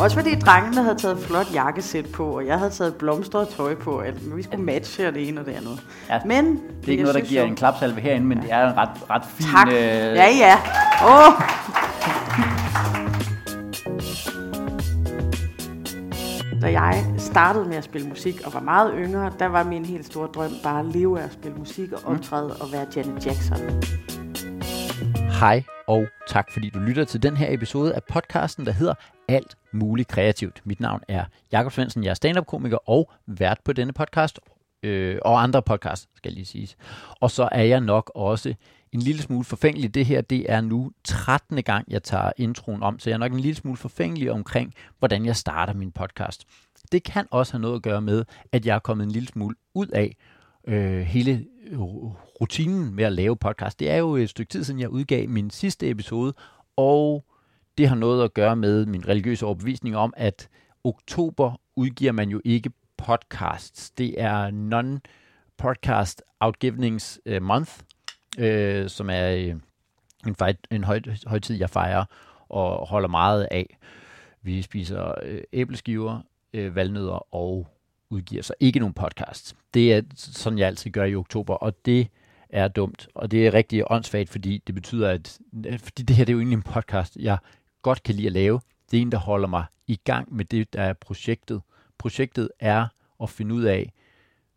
Også fordi drengene havde taget flot jakkesæt på, og jeg havde taget blomstret tøj på, og men vi skulle matche det ene og det andet. Ja, men Det er ikke noget, der giver en klapsalve herinde, men det er en ret, ret fin... Tak. Øh, Ja, ja. Åh. Da jeg startede med at spille musik og var meget yngre, der var min helt store drøm bare at leve af at spille musik og optræde og være Janet Jackson. Hej og tak fordi du lytter til den her episode af podcasten, der hedder Alt Muligt Kreativt. Mit navn er Jakob Svendsen, jeg er stand-up-komiker og vært på denne podcast, øh, og andre podcasts, skal lige siges. Og så er jeg nok også en lille smule forfængelig. Det her, det er nu 13. gang, jeg tager introen om, så jeg er nok en lille smule forfængelig omkring, hvordan jeg starter min podcast. Det kan også have noget at gøre med, at jeg er kommet en lille smule ud af øh, hele Øh, rutinen med at lave podcast. Det er jo et stykke tid siden, jeg udgav min sidste episode, og det har noget at gøre med min religiøse overbevisning om, at oktober udgiver man jo ikke podcasts. Det er non-podcast outgivnings øh, month, øh, som er øh, en, fej, en høj, højtid, jeg fejrer og holder meget af. Vi spiser øh, æbleskiver, øh, valnødder og udgiver så ikke nogen podcast. Det er sådan, jeg altid gør i oktober, og det er dumt, og det er rigtig åndssvagt, fordi det betyder, at fordi det her det er jo egentlig en podcast, jeg godt kan lide at lave. Det er en, der holder mig i gang med det, der er projektet. Projektet er at finde ud af,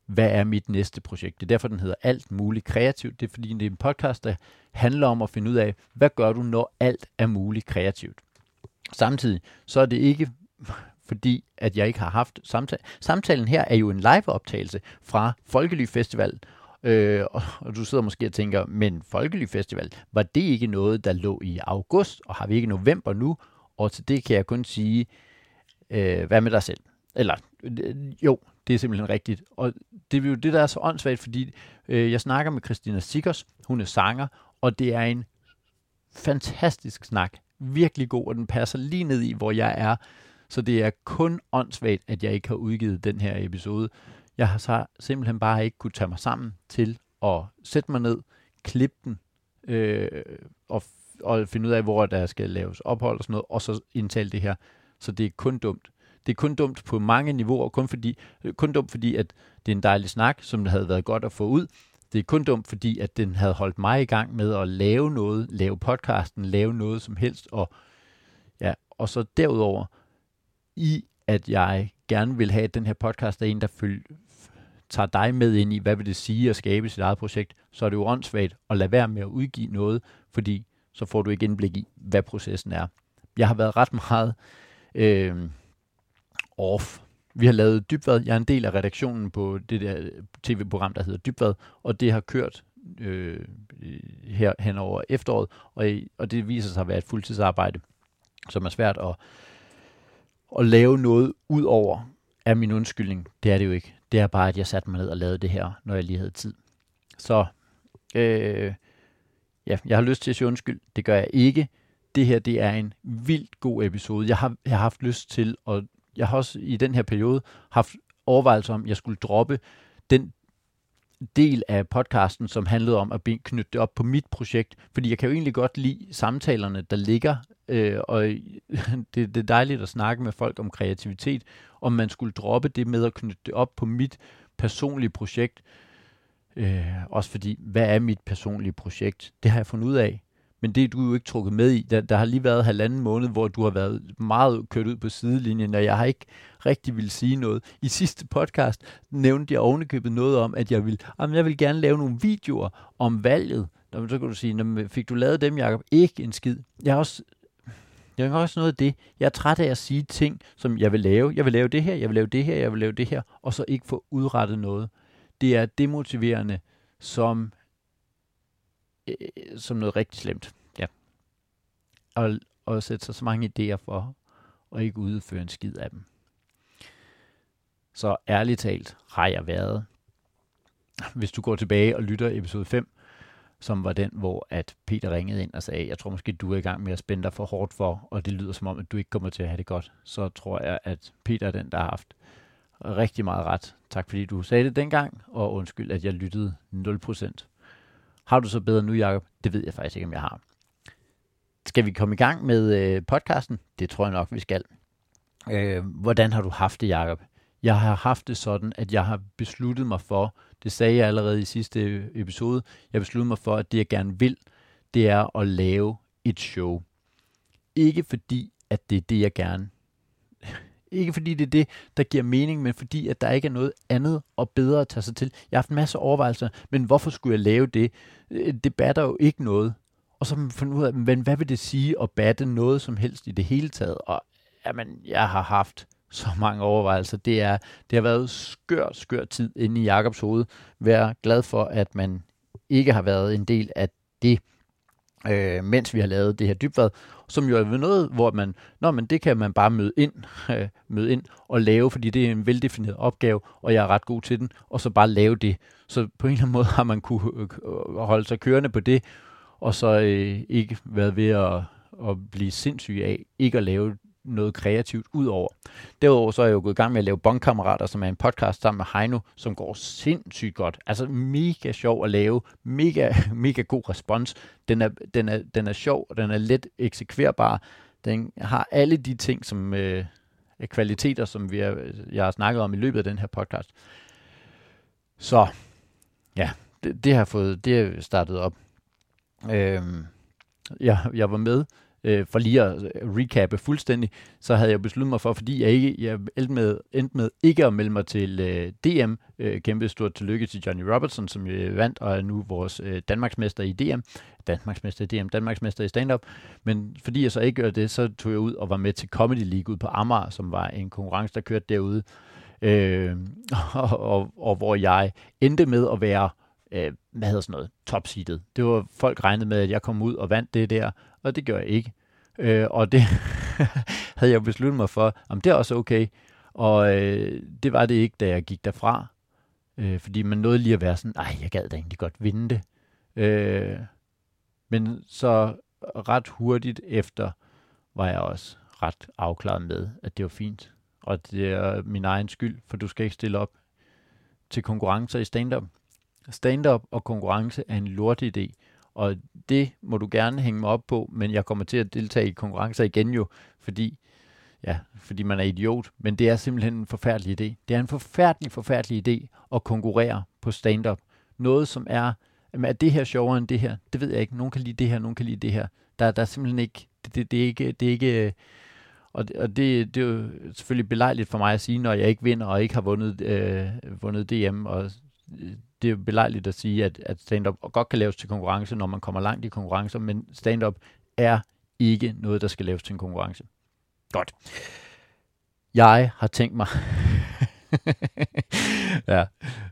hvad er mit næste projekt. Det er derfor, den hedder Alt Muligt Kreativt. Det er fordi, det er en podcast, der handler om at finde ud af, hvad gør du, når alt er muligt kreativt. Samtidig så er det ikke fordi, at jeg ikke har haft samtale. Samtalen her er jo en live-optagelse fra Folkely Festival, øh, og, du sidder måske og tænker, men Folkely Festival, var det ikke noget, der lå i august, og har vi ikke november nu? Og til det kan jeg kun sige, øh, hvad med dig selv? Eller, øh, jo, det er simpelthen rigtigt. Og det er jo det, der er så åndssvagt, fordi øh, jeg snakker med Christina Sikkers, hun er sanger, og det er en fantastisk snak. Virkelig god, og den passer lige ned i, hvor jeg er. Så det er kun åndssvagt, at jeg ikke har udgivet den her episode. Jeg har så simpelthen bare ikke kunne tage mig sammen til at sætte mig ned, klippe den, øh, og, og finde ud af, hvor der skal laves ophold og sådan noget, og så indtale det her. Så det er kun dumt. Det er kun dumt på mange niveauer, kun, fordi, øh, kun dumt fordi, at det er en dejlig snak, som det havde været godt at få ud. Det er kun dumt, fordi at den havde holdt mig i gang med at lave noget, lave podcasten, lave noget som helst, og, ja, og så derudover, i at jeg gerne vil have, at den her podcast er en, der følger, tager dig med ind i, hvad vil det sige at skabe sit eget projekt, så er det jo åndssvagt at lade være med at udgive noget, fordi så får du ikke indblik i, hvad processen er. Jeg har været ret meget øh, off. Vi har lavet Dybvad. Jeg er en del af redaktionen på det der øh, tv-program, der hedder Dybvad, og det har kørt øh, her hen over efteråret, og, og det viser sig at være et fuldtidsarbejde, som er svært at, at lave noget ud over er min undskyldning. Det er det jo ikke. Det er bare, at jeg satte mig ned og lavede det her, når jeg lige havde tid. Så øh, ja, jeg har lyst til at sige undskyld. Det gør jeg ikke. Det her, det er en vildt god episode. Jeg har, jeg har haft lyst til, og jeg har også i den her periode haft overvejelser om, at jeg skulle droppe den del af podcasten, som handlede om at knytte det op på mit projekt, fordi jeg kan jo egentlig godt lide samtalerne, der ligger, øh, og det, det er dejligt at snakke med folk om kreativitet, om man skulle droppe det med at knytte det op på mit personlige projekt, øh, også fordi, hvad er mit personlige projekt? Det har jeg fundet ud af, men det er du jo ikke trukket med i. Der, der har lige været halvanden måned, hvor du har været meget kørt ud på sidelinjen, og jeg har ikke rigtig vil sige noget. I sidste podcast nævnte jeg ovenikøbet noget om, at jeg vil, jamen, jeg vil gerne lave nogle videoer om valget. Nå, så kan du sige, fik du lavet dem, Jacob? Ikke en skid. Jeg har også jeg har også noget af det. Jeg er træt af at sige ting, som jeg vil lave. Jeg vil lave det her, jeg vil lave det her, jeg vil lave det her, og så ikke få udrettet noget. Det er demotiverende som Øh, øh, som noget rigtig slemt. Ja. Og, og sætte sig så mange idéer for, og ikke udføre en skid af dem. Så ærligt talt har jeg været, hvis du går tilbage og lytter episode 5, som var den, hvor at Peter ringede ind og sagde, jeg tror måske, du er i gang med at spænde dig for hårdt for, og det lyder som om, at du ikke kommer til at have det godt. Så tror jeg, at Peter er den, der har haft rigtig meget ret. Tak fordi du sagde det dengang, og undskyld, at jeg lyttede 0%. Har du så bedre nu, Jacob? Det ved jeg faktisk ikke, om jeg har. skal vi komme i gang med øh, podcasten? Det tror jeg nok, vi skal. Øh, hvordan har du haft det, Jacob? Jeg har haft det sådan, at jeg har besluttet mig for, det sagde jeg allerede i sidste øh, episode, jeg besluttede mig for, at det jeg gerne vil, det er at lave et show. Ikke fordi, at det er det, jeg gerne ikke fordi det er det, der giver mening, men fordi at der ikke er noget andet og bedre at tage sig til. Jeg har haft masser af overvejelser, men hvorfor skulle jeg lave det? Øh, det batter jo ikke noget. Og så man fundet ud af, men hvad vil det sige at batte noget som helst i det hele taget? Og jamen, jeg har haft så mange overvejelser. Det, er, det har været skør, skør tid inde i Jakobs hoved. Vær glad for, at man ikke har været en del af det, øh, mens vi har lavet det her dybvad, som jo er noget, hvor man, nå, men det kan man bare møde ind, øh, møde ind og lave, fordi det er en veldefineret opgave, og jeg er ret god til den, og så bare lave det. Så på en eller anden måde har man kunne øh, holde sig kørende på det, og så øh, ikke været ved at, at blive sindssyg af ikke at lave noget kreativt ud over. Derudover så er jeg jo gået i gang med at lave Bondkammerater, som er en podcast sammen med Heino, som går sindssygt godt. Altså mega sjov at lave, mega, mega god respons. Den er, den, er, den er sjov, og den er let eksekverbar. Den har alle de ting, som øh, kvaliteter, som vi har, jeg har snakket om i løbet af den her podcast. Så ja, det, det har fået, det har startet op. Øhm, jeg, jeg var med øh, for lige at øh, recappe fuldstændig, så havde jeg besluttet mig for, fordi jeg ikke jeg endte med, endte med ikke at melde mig til øh, DM. Øh, kæmpe stort tillykke til Johnny Robertson, som øh, vandt og er nu vores øh, Danmarksmester i DM. Danmarksmester i DM, Danmarksmester i stand-up. Men fordi jeg så ikke gjorde det, så tog jeg ud og var med til Comedy League ud på Amager, som var en konkurrence, der kørte derude. Øh, og, og, og hvor jeg endte med at være øh, hvad hedder sådan noget, topseedet. Det var, folk regnede med, at jeg kom ud og vandt det der, og det gør jeg ikke. Øh, og det havde jeg besluttet mig for, om det er også okay. Og øh, det var det ikke, da jeg gik derfra. Øh, fordi man nåede lige at være sådan, nej, jeg gad da egentlig godt vinde det. Øh, men så ret hurtigt efter var jeg også ret afklaret med, at det var fint. Og det er min egen skyld, for du skal ikke stille op til konkurrencer i stand-up. Stand-up og konkurrence er en lortidé, og det må du gerne hænge mig op på, men jeg kommer til at deltage i konkurrencer igen jo, fordi, ja, fordi man er idiot. Men det er simpelthen en forfærdelig idé. Det er en forfærdelig, forfærdelig idé at konkurrere på stand-up. Noget, som er, jamen, er det her sjovere end det her? Det ved jeg ikke. Nogen kan lide det her, nogen kan lide det her. Der, der er simpelthen ikke, det, det, det er ikke, det er ikke, og, det, og det, det er jo selvfølgelig belejligt for mig at sige, når jeg ikke vinder og ikke har vundet, øh, vundet DM, og det er jo belejligt at sige, at, at stand-up godt kan laves til konkurrence, når man kommer langt i konkurrencer, men stand-up er ikke noget, der skal laves til en konkurrence. Godt. Jeg har tænkt mig ja.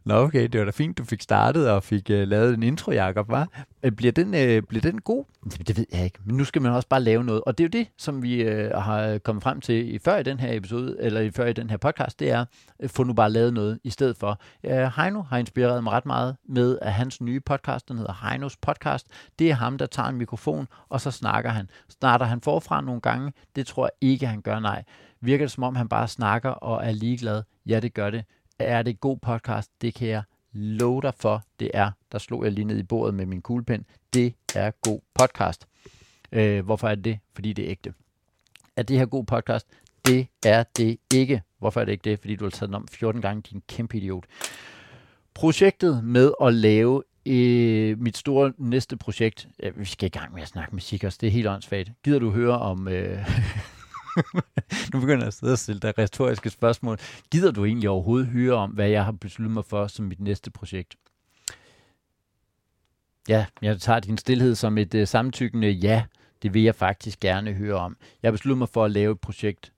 Nå okay, det var da fint, du fik startet og fik uh, lavet en intro, Jacob, var. Øh, bliver den, uh, bliver den god? Det ved jeg ikke, men nu skal man også bare lave noget. Og det er jo det, som vi uh, har kommet frem til i, før i den her episode, eller i, før i den her podcast, det er, uh, få nu bare lavet noget i stedet for. Uh, Heino har inspireret mig ret meget med at hans nye podcast, den hedder Heinos Podcast. Det er ham, der tager en mikrofon, og så snakker han. Starter han forfra nogle gange? Det tror jeg ikke, han gør, nej. Virker det som om, han bare snakker og er ligeglad? Ja, det gør det. Er det god podcast? Det kan jeg love dig for, det er. Der slog jeg lige ned i bordet med min kuglepen. Det er god podcast. Øh, hvorfor er det det? Fordi det er ægte. Er det her god podcast? Det er det ikke. Hvorfor er det ikke det? Fordi du har taget den om 14 gange, din kæmpe idiot. Projektet med at lave øh, mit store næste projekt. øh, vi skal i gang med at snakke med Sikkers. Det er helt åndssvagt. Gider du høre om... Øh, nu begynder jeg at sidde og stille dig retoriske spørgsmål. Gider du egentlig overhovedet høre om, hvad jeg har besluttet mig for som mit næste projekt? Ja, jeg tager din stillhed som et uh, samtykkende ja. Det vil jeg faktisk gerne høre om. Jeg har besluttet mig for at lave et projekt,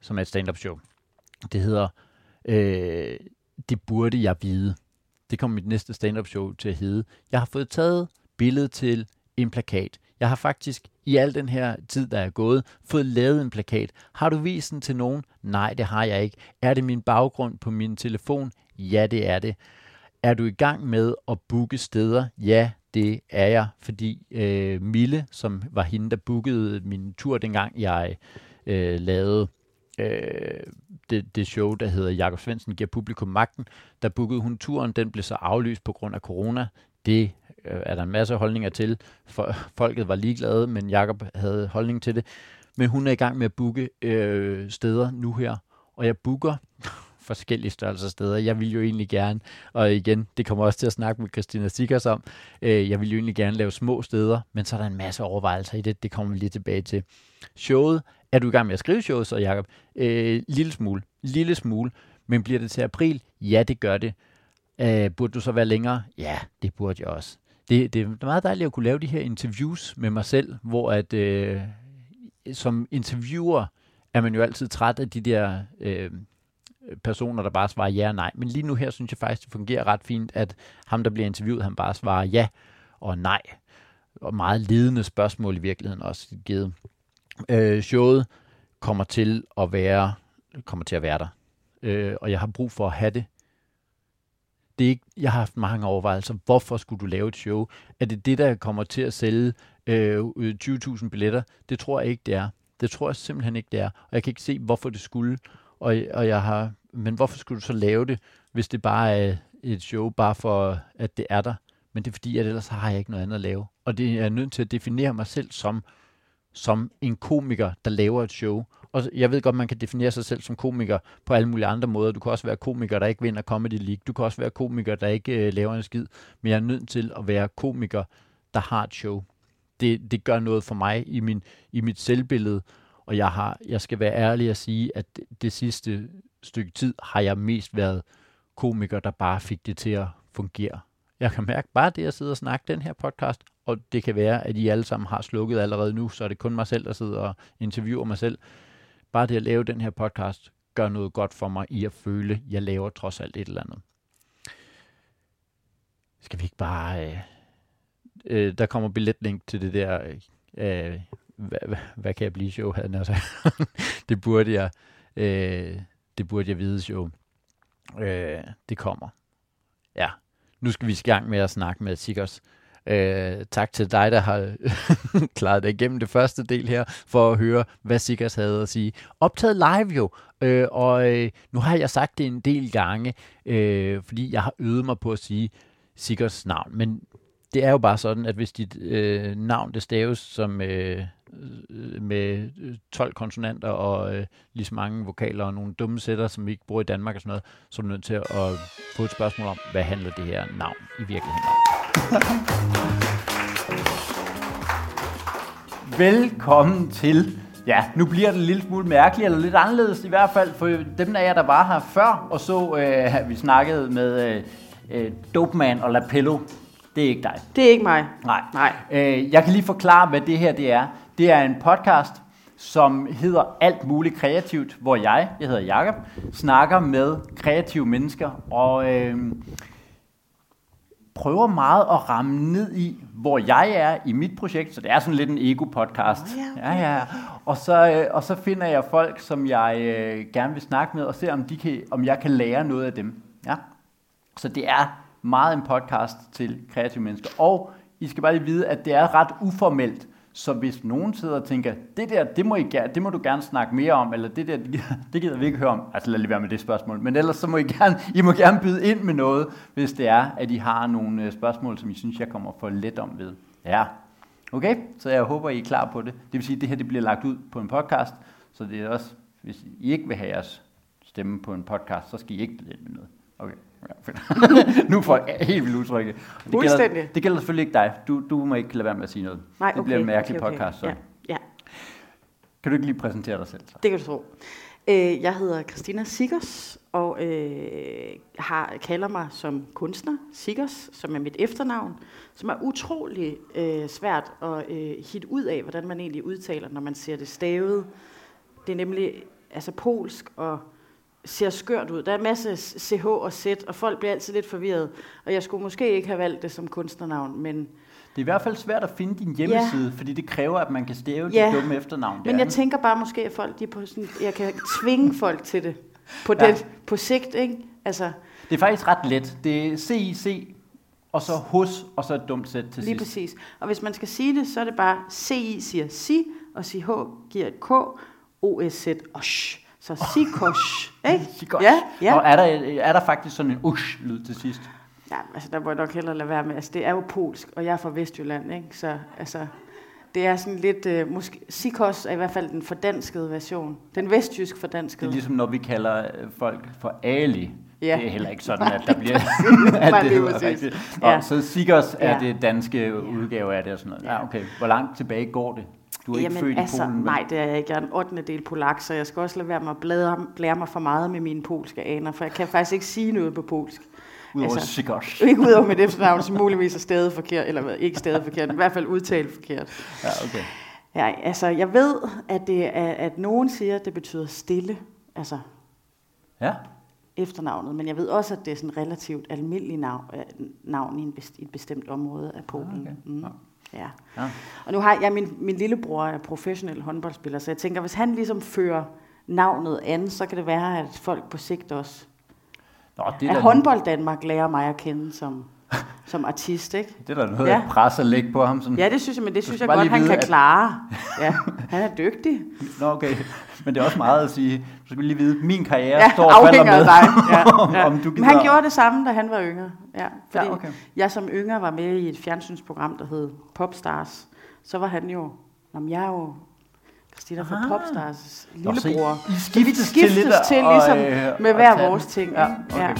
som er et stand-up show. Det hedder øh, Det burde jeg vide. Det kommer mit næste stand-up show til at hedde. Jeg har fået taget billedet til en plakat. Jeg har faktisk i al den her tid, der er gået, fået lavet en plakat. Har du vist den til nogen? Nej, det har jeg ikke. Er det min baggrund på min telefon? Ja, det er det. Er du i gang med at booke steder? Ja, det er jeg, fordi øh, Mille, som var hende, der bookede min tur, dengang jeg øh, lavede øh, det, det show, der hedder Jakob Svendsen giver publikum magten, der bookede hun turen. Den blev så aflyst på grund af corona. Det Øh, er der en masse holdninger til. For, folket var ligeglade, men Jakob havde holdning til det. Men hun er i gang med at booke øh, steder nu her, og jeg booker forskellige størrelser steder. Jeg vil jo egentlig gerne, og igen, det kommer også til at snakke med Christina Sikkers om, øh, jeg vil jo egentlig gerne lave små steder, men så er der en masse overvejelser i det, det kommer vi lige tilbage til. Showet, er du i gang med at skrive showet så, Jacob? Øh, lille smule, lille smule, men bliver det til april? Ja, det gør det. Øh, burde du så være længere? Ja, det burde jeg også. Det, det er meget dejligt at kunne lave de her interviews med mig selv, hvor at øh, som interviewer er man jo altid træt af de der øh, personer, der bare svarer ja og nej. Men lige nu her synes jeg faktisk, det fungerer ret fint, at ham, der bliver interviewet, han bare svarer ja og nej. Og meget ledende spørgsmål i virkeligheden også givet. Øh, showet kommer til at være, kommer til at være der. Øh, og jeg har brug for at have det det er ikke, jeg har haft mange overvejelser. Hvorfor skulle du lave et show? Er det det, der kommer til at sælge øh, 20.000 billetter? Det tror jeg ikke, det er. Det tror jeg simpelthen ikke, det er. Og jeg kan ikke se, hvorfor det skulle. Og, og jeg har, men hvorfor skulle du så lave det, hvis det bare er et show, bare for at det er der? Men det er fordi, at ellers har jeg ikke noget andet at lave. Og det er jeg nødt til at definere mig selv som, som en komiker, der laver et show. Og jeg ved godt, man kan definere sig selv som komiker på alle mulige andre måder. Du kan også være komiker, der ikke vinder Comedy League. Du kan også være komiker, der ikke øh, laver en skid. Men jeg er nødt til at være komiker, der har et show. Det, det gør noget for mig i, min, i mit selvbillede. Og jeg, har, jeg skal være ærlig at sige, at det, det sidste stykke tid har jeg mest været komiker, der bare fik det til at fungere. Jeg kan mærke bare det at sidde og snakke den her podcast, og det kan være, at I alle sammen har slukket allerede nu, så er det kun mig selv, der sidder og interviewer mig selv. Bare det at lave den her podcast, gør noget godt for mig i at føle, at jeg laver trods alt et eller andet. Skal vi ikke bare... Øh, øh, der kommer billetlink til det der... Øh, øh hvad, hvad, hvad kan jeg blive show, havde altså. Det burde jeg... Øh, det burde jeg vide show. Øh, det kommer. Ja, nu skal vi i gang med at snakke med Sikkers. Øh, tak til dig, der har klaret dig igennem det første del her, for at høre, hvad Sikkers havde at sige. Optaget live jo, øh, og øh, nu har jeg sagt det en del gange, øh, fordi jeg har øvet mig på at sige Sikkers navn, men det er jo bare sådan, at hvis dit øh, navn det staves som øh, med 12 konsonanter og øh, lige så mange vokaler og nogle dumme sætter, som vi ikke bruger i Danmark og sådan noget, så er du nødt til at få et spørgsmål om, hvad handler det her navn i virkeligheden om? Velkommen til Ja, nu bliver det en lille smule mærkeligt, eller lidt anderledes i hvert fald, for dem af jer, der var her før, og så øh, vi snakkede med øh, øh Dopeman og Lapello, det er ikke dig. Det er ikke mig. Nej. Nej. Øh, jeg kan lige forklare, hvad det her det er. Det er en podcast, som hedder Alt muligt kreativt, hvor jeg, jeg hedder Jakob, snakker med kreative mennesker og øh, prøver meget at ramme ned i, hvor jeg er i mit projekt, så det er sådan lidt en ego-podcast. Oh, ja, okay. ja, ja. Og, så, øh, og så finder jeg folk, som jeg øh, gerne vil snakke med, og se, om, de kan, om jeg kan lære noget af dem. Ja. Så det er meget en podcast til kreative mennesker. Og I skal bare lige vide, at det er ret uformelt. Så hvis nogen sidder og tænker, det der, det må, I, det må du gerne snakke mere om, eller det der, det gider vi ikke høre om, altså lad lige være med det spørgsmål, men ellers så må I gerne, I må gerne byde ind med noget, hvis det er, at I har nogle øh, spørgsmål, som I synes, jeg kommer for let om ved. Ja, okay, så jeg håber, I er klar på det. Det vil sige, at det her det bliver lagt ud på en podcast, så det er også, hvis I ikke vil have jeres stemme på en podcast, så skal I ikke byde ind med noget. Okay. Nu får jeg helt vildt udtrykke. Det gælder, det gælder selvfølgelig ikke dig. Du, du må ikke lade være med at sige noget. Nej, okay, det bliver en mærkelig okay, okay. podcast. Så. Ja, ja. Kan du ikke lige præsentere dig selv? Så? Det kan du tro. Øh, jeg hedder Christina Siggers, og øh, har, kalder mig som kunstner Siggers, som er mit efternavn, som er utrolig øh, svært at øh, hit ud af, hvordan man egentlig udtaler, når man ser det stavet. Det er nemlig altså polsk og ser skørt ud. Der er en masse CH og Z, og folk bliver altid lidt forvirret. Og jeg skulle måske ikke have valgt det som kunstnernavn, men... Det er i hvert fald svært at finde din hjemmeside, ja. fordi det kræver, at man kan stave ja. dit dumme efternavn. Men jeg tænker bare måske, at folk, de på sådan, jeg kan tvinge folk til det på, ja. det, på sigt. Ikke? Altså, det er faktisk ret let. Det er CIC, og så hos, og så et dumt sæt til Lige sidst. præcis. Og hvis man skal sige det, så er det bare CI siger si, og CH giver et K, OSZ, osh. Så sikosh, ikke? Sikosh. Ja, ja. Og er der, er der faktisk sådan en ush-lyd til sidst? Ja, altså der må jeg nok hellere lade være med. Altså det er jo polsk, og jeg er fra Vestjylland, ikke? Så altså, det er sådan lidt, øh, måske, Sikos er i hvert fald den fordanskede version. Den vestjysk Det fordanskede. er ligesom, når vi kalder øh, folk for Ali. Ja. Det er heller ikke sådan, at der bliver... At det præcis. rigtigt. Nå, Ja. Så Sigos er Ja. det danske udgave af det og sådan noget. Ja, Ja. okay. Hvor langt tilbage går det? Du er ikke Jamen, født altså, i Polen? Nej, det er jeg ikke. Jeg er en 8. del polak, så jeg skal også lade være med at blære, blære mig for meget med mine polske aner, for jeg kan faktisk ikke sige noget på polsk. Udover altså- Sigos. Ikke ud over mit efternavn, som muligvis er stadig forkert, eller ikke stadig forkert, men i hvert fald udtalt forkert. Ja, okay. Ja, altså, jeg ved, at, det er, at nogen siger, at det betyder stille, altså Ja, efternavnet, men jeg ved også, at det er sådan relativt almindelig navn, øh, navn i, en bestemt område af Polen. Ah, okay. Mm. Ja. Ja. Ja. Og nu har jeg, min, min lillebror er professionel håndboldspiller, så jeg tænker, hvis han ligesom fører navnet an, så kan det være, at folk på sigt også, Nå, det er, da, håndbold Danmark lærer mig at kende som, som artist, ikke? det er da noget Ja. ja. pres at lægge på ham. Sådan. Ja, det synes jeg, men det synes jeg godt, han vide, kan at- klare. Ja, han er dygtig. Nå, okay. Men det er også meget at sige, du skal lige vide, min karriere Ja, står og falder med, af dig. Ja, om, ja. om du Men gider. han gjorde det samme, da han var yngre. Ja, fordi Ja, okay. jeg som yngre var med i et fjernsynsprogram, der hed Popstars. Så var han jo, men jeg er jo Christina fra Aha. Popstars Nå, så I- lillebror. I skiftes, skiftes til, lidt til og, ligesom øh, med og hver vores ting. Ja, okay.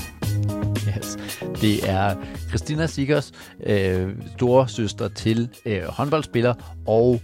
Det er Christina Sikkers, øh, store søster til øh, håndboldspiller, og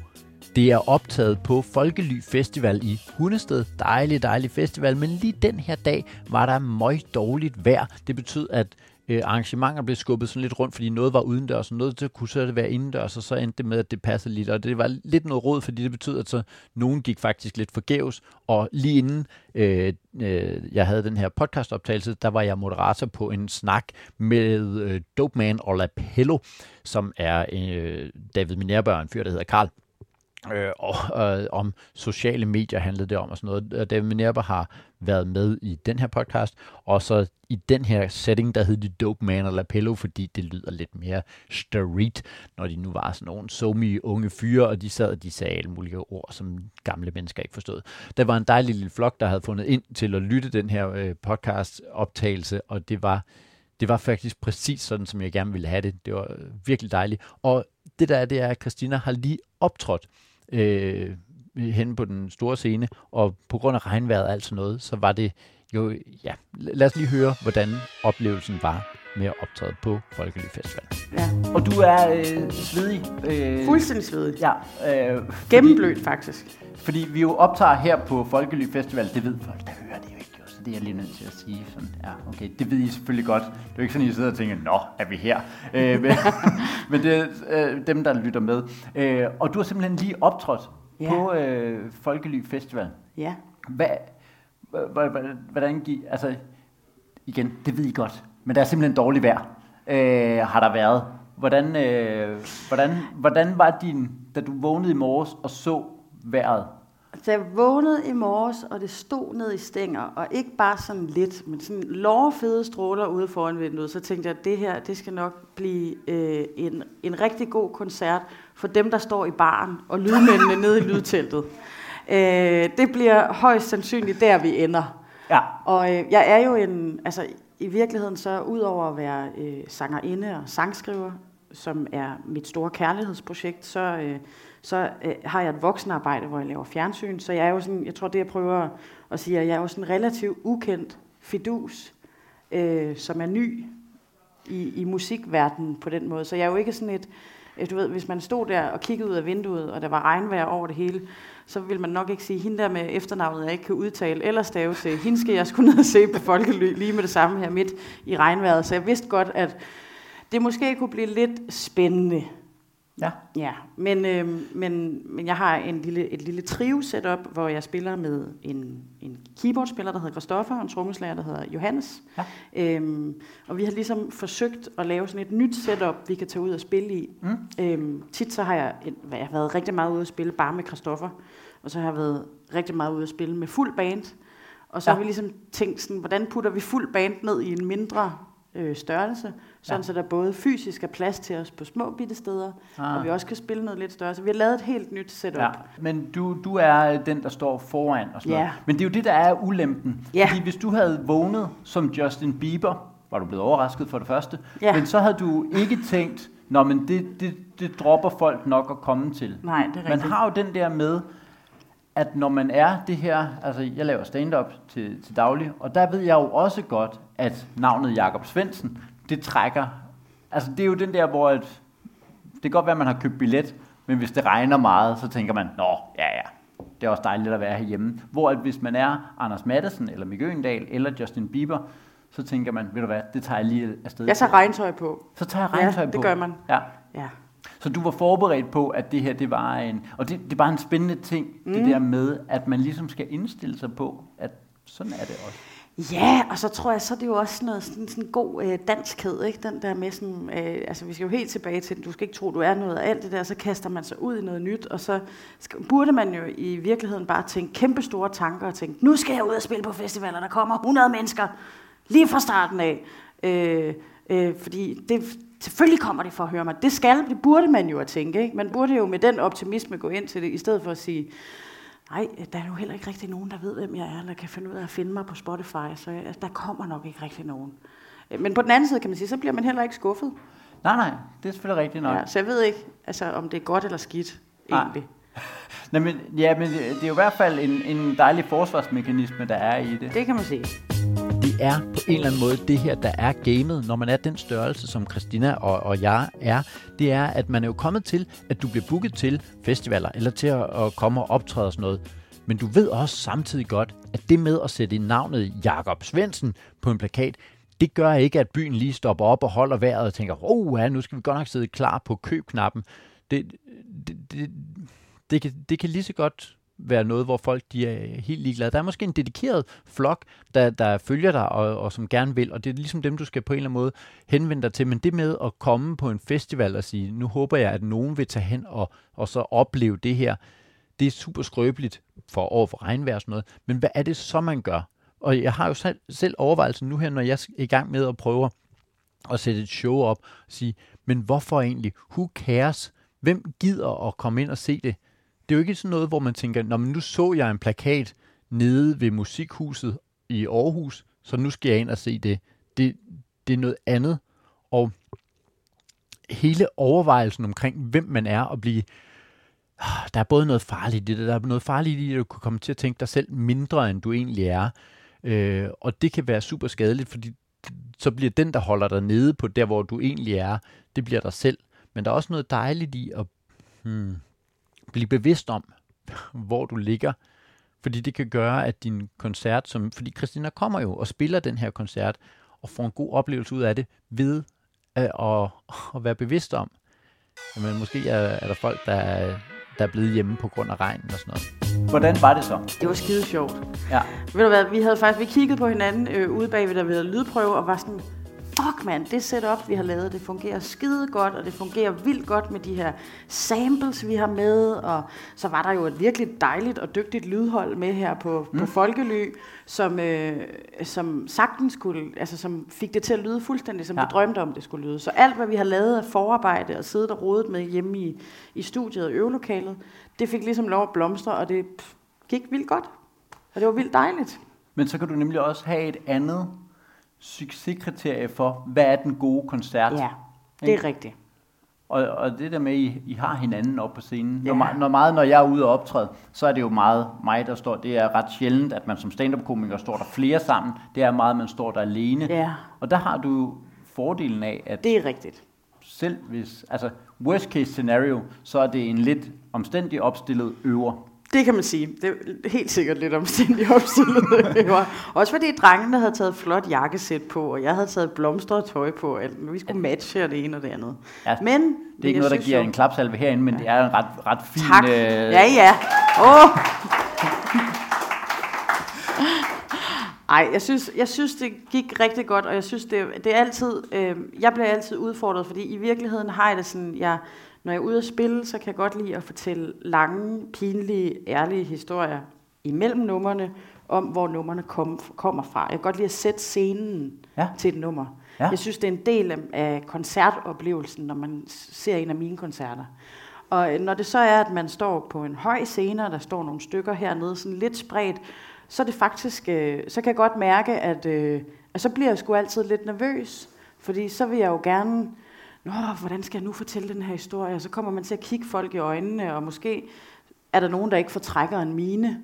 det er optaget på Folkely Festival i Hundested. Dejlig, dejlig festival, men lige den her dag var der møg dårligt vejr. Det betød, at øh, arrangementer blev skubbet sådan lidt rundt, fordi noget var udendørs, og noget der kunne så det være indendørs, og så endte det med, at det passede lidt. Og det var lidt noget råd, fordi det betød, at så nogen gik faktisk lidt forgæves, og lige inden øh, øh, jeg havde den her podcastoptagelse, der var jeg moderator på en snak med øh, Dope Man og Lapello, som er øh, David Minerbørn, en fyr, der hedder Karl. Øh, og øh, om sociale medier handlede det om og sådan noget. Og David Minerva har været med i den her podcast, og så i den her setting, der hed de Dope Man og Lapello, fordi det lyder lidt mere street, når de nu var sådan nogle somi unge fyre, og de sad og de sagde alle mulige ord, som gamle mennesker ikke forstod. Der var en dejlig lille flok, der havde fundet ind til at lytte den her øh, podcast-optagelse, og det var det var faktisk præcis sådan, som jeg gerne ville have det. Det var øh, virkelig dejligt. Og det der er, det er, at Christina har lige optrådt øh, henne på den store scene, og på grund af regnvejret og alt sådan noget, så var det jo, ja, lad os lige høre, hvordan oplevelsen var med at optræde på Folkely Festival. Ja. Og du er øh, svedig. Øh, Fuldstændig svedig. Ja, øh, Gennemblødt, faktisk. Fordi vi jo optager her på Folkely Festival, det ved folk, der hører det det er jeg lige nødt til at sige. Sådan, ja, okay, det ved I selvfølgelig godt. Det er jo ikke sådan, at I sidder og tænker, nå, er vi her? Øh, men, men det er øh, dem, der lytter med. Øh, og du har simpelthen lige optrådt Ja. på øh, Folkely Festival. Ja. Hvad, hvordan gik, altså, igen, det ved I godt, men der er simpelthen dårligt vejr, øh, har der været. Hvordan, øh, hvordan, hvordan var din, da du vågnede i morges og så vejret? Så jeg vågnede i morges, og det stod ned i stænger, og ikke bare sådan lidt, men sådan lårfede stråler ude foran vinduet. Så tænkte jeg, at det her, det skal nok blive øh, en, en rigtig god koncert for dem, der står i baren, og lydmændene nede i lydteltet. Øh, det bliver højst sandsynligt der, vi ender. Ja, Og øh, jeg er jo en, altså i virkeligheden så, udover at være øh, sangerinde og sangskriver, som er mit store kærlighedsprojekt, så, øh, så øh, har jeg et voksenarbejde, hvor jeg laver fjernsyn. Så jeg er jo sådan, jeg tror det jeg prøver at sige, at jeg er jo sådan relativt ukendt fidus, øh, som er ny i, i musikverdenen på den måde. Så jeg er jo ikke sådan et, øh, du ved, hvis man stod der og kiggede ud af vinduet, og der var regnvejr over det hele, så vil man nok ikke sige, hende der med efternavnet, jeg ikke kan udtale eller stave til, hende skal jeg skulle ned og se på Folkely lige med det samme her midt i regnvejret. Så jeg vidste godt, at det måske kunne blive lidt spændende. ja. Ja, men, øh, men, men jeg har en lille, et lille trio setup, hvor jeg spiller med en, en keyboardspiller, der hedder Christoffer, og en trommeslager, der hedder Johannes. Ja. Øhm, og vi har ligesom forsøgt at lave sådan et nyt setup, vi kan tage ud og spille i. Mm. Øhm, tit så har jeg, jeg har været rigtig meget ude at spille bare med Christoffer, og så har jeg været rigtig meget ude at spille med fuld band. Og så ja. har vi ligesom tænkt sådan, hvordan putter vi fuld band ned i en mindre øh, størrelse, sådan Ja. så der både fysisk er plads til os på små bitte steder, Ah. og vi også kan spille noget lidt større. Så vi har lavet et helt nyt setup. Ja, men du, du er den, der står foran og sådan Ja. noget. Men det er jo det, der er ulempen. Ja. Fordi hvis du havde vågnet som Justin Bieber, var du blevet overrasket for det første. Ja. Men så havde du ikke tænkt, Nå, men det, det, det dropper folk nok at komme til. Nej, det er Man rigtigt. har jo den der med, at når man er det her, altså jeg laver stand-up til, til daglig, og der ved jeg jo også godt, at navnet Jakob Svendsen, det trækker, altså det er jo den der, hvor et, det kan godt være, at man har købt billet, men hvis det regner meget, så tænker man, nå, ja ja, det er også dejligt at være herhjemme. Hvor at hvis man er Anders Madsen, eller Mikke Øgendal, eller Justin Bieber, så tænker man, ved du hvad, det tager jeg lige afsted. Jeg tager regntøj på. så tager jeg Ja, regntøj det på. gør man. Ja. Ja. Så du var forberedt på, at det her, det var en... Og det, det er bare en spændende ting, mm. det der med, at man ligesom skal indstille sig på, at sådan er det også. Ja, og så tror jeg, så er det jo også noget sådan, sådan god øh, danskhed, ikke? Den der med sådan, øh, altså vi skal jo helt tilbage til, du skal ikke tro, du er noget af alt det der, så kaster man sig ud i noget nyt, og så skal, burde man jo i virkeligheden bare tænke kæmpe store tanker og tænke, nu skal jeg ud og spille på festivaler, der kommer 100 mennesker lige fra starten af. Øh, øh, fordi det, selvfølgelig kommer de for at høre mig. Det skal, det burde man jo at tænke, ikke? Man burde jo med den optimisme gå ind til det, i stedet for at sige, Nej, der er jo heller ikke rigtig nogen, der ved, hvem jeg er, eller kan finde ud af at finde mig på Spotify, så jeg, der kommer nok ikke rigtig nogen. Øh, Men på den anden side kan man sige, så bliver man heller ikke skuffet. Nej, nej, det er selvfølgelig rigtigt nok. Ja, så jeg ved ikke, altså, om det er godt eller skidt, Nej. egentlig. Nej, men, ja, men det det er jo i hvert fald en, en dejlig forsvarsmekanisme, der er i det. Det kan man sige det er på en eller anden måde det her, der er gamet, når man er den størrelse, som Christina og, og jeg er. Det er, at man er jo kommet til, at du bliver booket til festivaler, eller til at, at komme og optræde og sådan noget. Men du ved også samtidig godt, at det med at sætte navnet Jakob Svendsen på en plakat, det gør ikke, at byen lige stopper op og holder vejret og tænker, oh ja, nu skal vi godt nok sidde klar på købknappen. Det, det, det, det, kan, det kan lige så godt være noget, hvor folk de er helt ligeglade. Der er måske en dedikeret flok, der, der følger dig og, og som gerne vil, og det er ligesom dem, du skal på en eller anden måde henvende dig til. Men det med at komme på en festival og sige, nu håber jeg, at nogen vil tage hen og, og så opleve det her, det er super skrøbeligt for over for regnvejr og sådan noget. Men hvad er det så, man gør? Og jeg har jo selv, selv overvejelsen nu her, når jeg er i gang med at prøve at sætte et show op, og sige, men hvorfor egentlig? Who cares? Hvem gider at komme ind og se det? Det er jo ikke sådan noget, hvor man tænker, Nå, men nu så jeg en plakat nede ved Musikhuset i Aarhus, så nu skal jeg ind og se det. Det, det er noget andet. Og hele overvejelsen omkring, hvem man er, og blive ah, der er både noget farligt i det, der er noget farligt i, at du kan komme til at tænke dig selv mindre, end du egentlig er. Øh, og det kan være super skadeligt, fordi så bliver den, der holder dig nede på der, hvor du egentlig er, det bliver dig selv. Men der er også noget dejligt i at hmm, blive bevidst om, hvor du ligger. Fordi det kan gøre, at din koncert, som, fordi Christina kommer jo og spiller den her koncert, og får en god oplevelse ud af det, ved at, at, at være bevidst om, men måske er, er der folk, der er, der er blevet hjemme på grund af regnen og sådan noget. Hvordan var det så? Det var skide sjovt. Ja. Ved du hvad, vi havde faktisk, vi kiggede på hinanden øh, ude bagved, der vi havde lydprøve, og var sådan, fuck mand, det setup, vi har lavet, det fungerer skide godt, og det fungerer vildt godt med de her samples, vi har med, og så var der jo et virkelig dejligt og dygtigt lydhold med her på, mm. på Folkely, som, øh, som sagtens skulle, altså som fik det til at lyde fuldstændig, som ja. Vi drømte om, det skulle lyde. Så alt, hvad vi har lavet af forarbejde og siddet og rodet med hjemme i, i studiet og øvelokalet, det fik ligesom lov at blomstre, og det pff, gik vildt godt. Og det var vildt dejligt. Men så kan du nemlig også have et andet succeskriterie for, hvad er den gode koncert? Ja, det er rigtigt. Og, og det der med, at I, I har hinanden op på scenen. Ja. Når, når meget, når jeg er ude og optræde, så er det jo meget mig, der står. Det er ret sjældent, at man som stand-up-komiker står der flere sammen. Det er meget, man står der alene. Ja, Og der har du fordelen af, at det er rigtigt. selv hvis, altså worst case scenario, så er det en lidt omstændig opstillet øver. Det kan man sige. Det er helt sikkert lidt omstændigt opstillet. Det var- Også fordi drengene havde taget flot jakkesæt på, og jeg havde taget blomstret tøj på. Alt. Vi skulle matche og det ene og det andet. Ja, Men Det er ikke noget, der giver en klapsalve herinde, men det er en ret, ret fin... Tak. Øh, Ja, ja. Åh. Ej, jeg synes, jeg synes, det gik rigtig godt, og jeg synes, det, det er altid, øh, jeg bliver altid udfordret, fordi i virkeligheden har jeg det sådan, jeg, når jeg er ude at spille, så kan jeg godt lide at fortælle lange, pinlige, ærlige historier imellem numrene, om hvor numrene kom, kommer fra. Jeg kan godt lide at sætte scenen Ja. til et nummer. Ja. Jeg synes, det er en del af- koncertoplevelsen, når man ser en af mine koncerter. Og øh, når det så er, at man står på en høj scene, og der står nogle stykker hernede, sådan lidt spredt, så er det faktisk, øh, så kan jeg godt mærke, at, øh, at så bliver jeg sgu altid lidt nervøs, fordi så vil jeg jo gerne, Nå, hvordan skal jeg nu fortælle den her historie? Og så kommer man til at kigge folk i øjnene, og måske er der nogen, der ikke fortrækker en mine.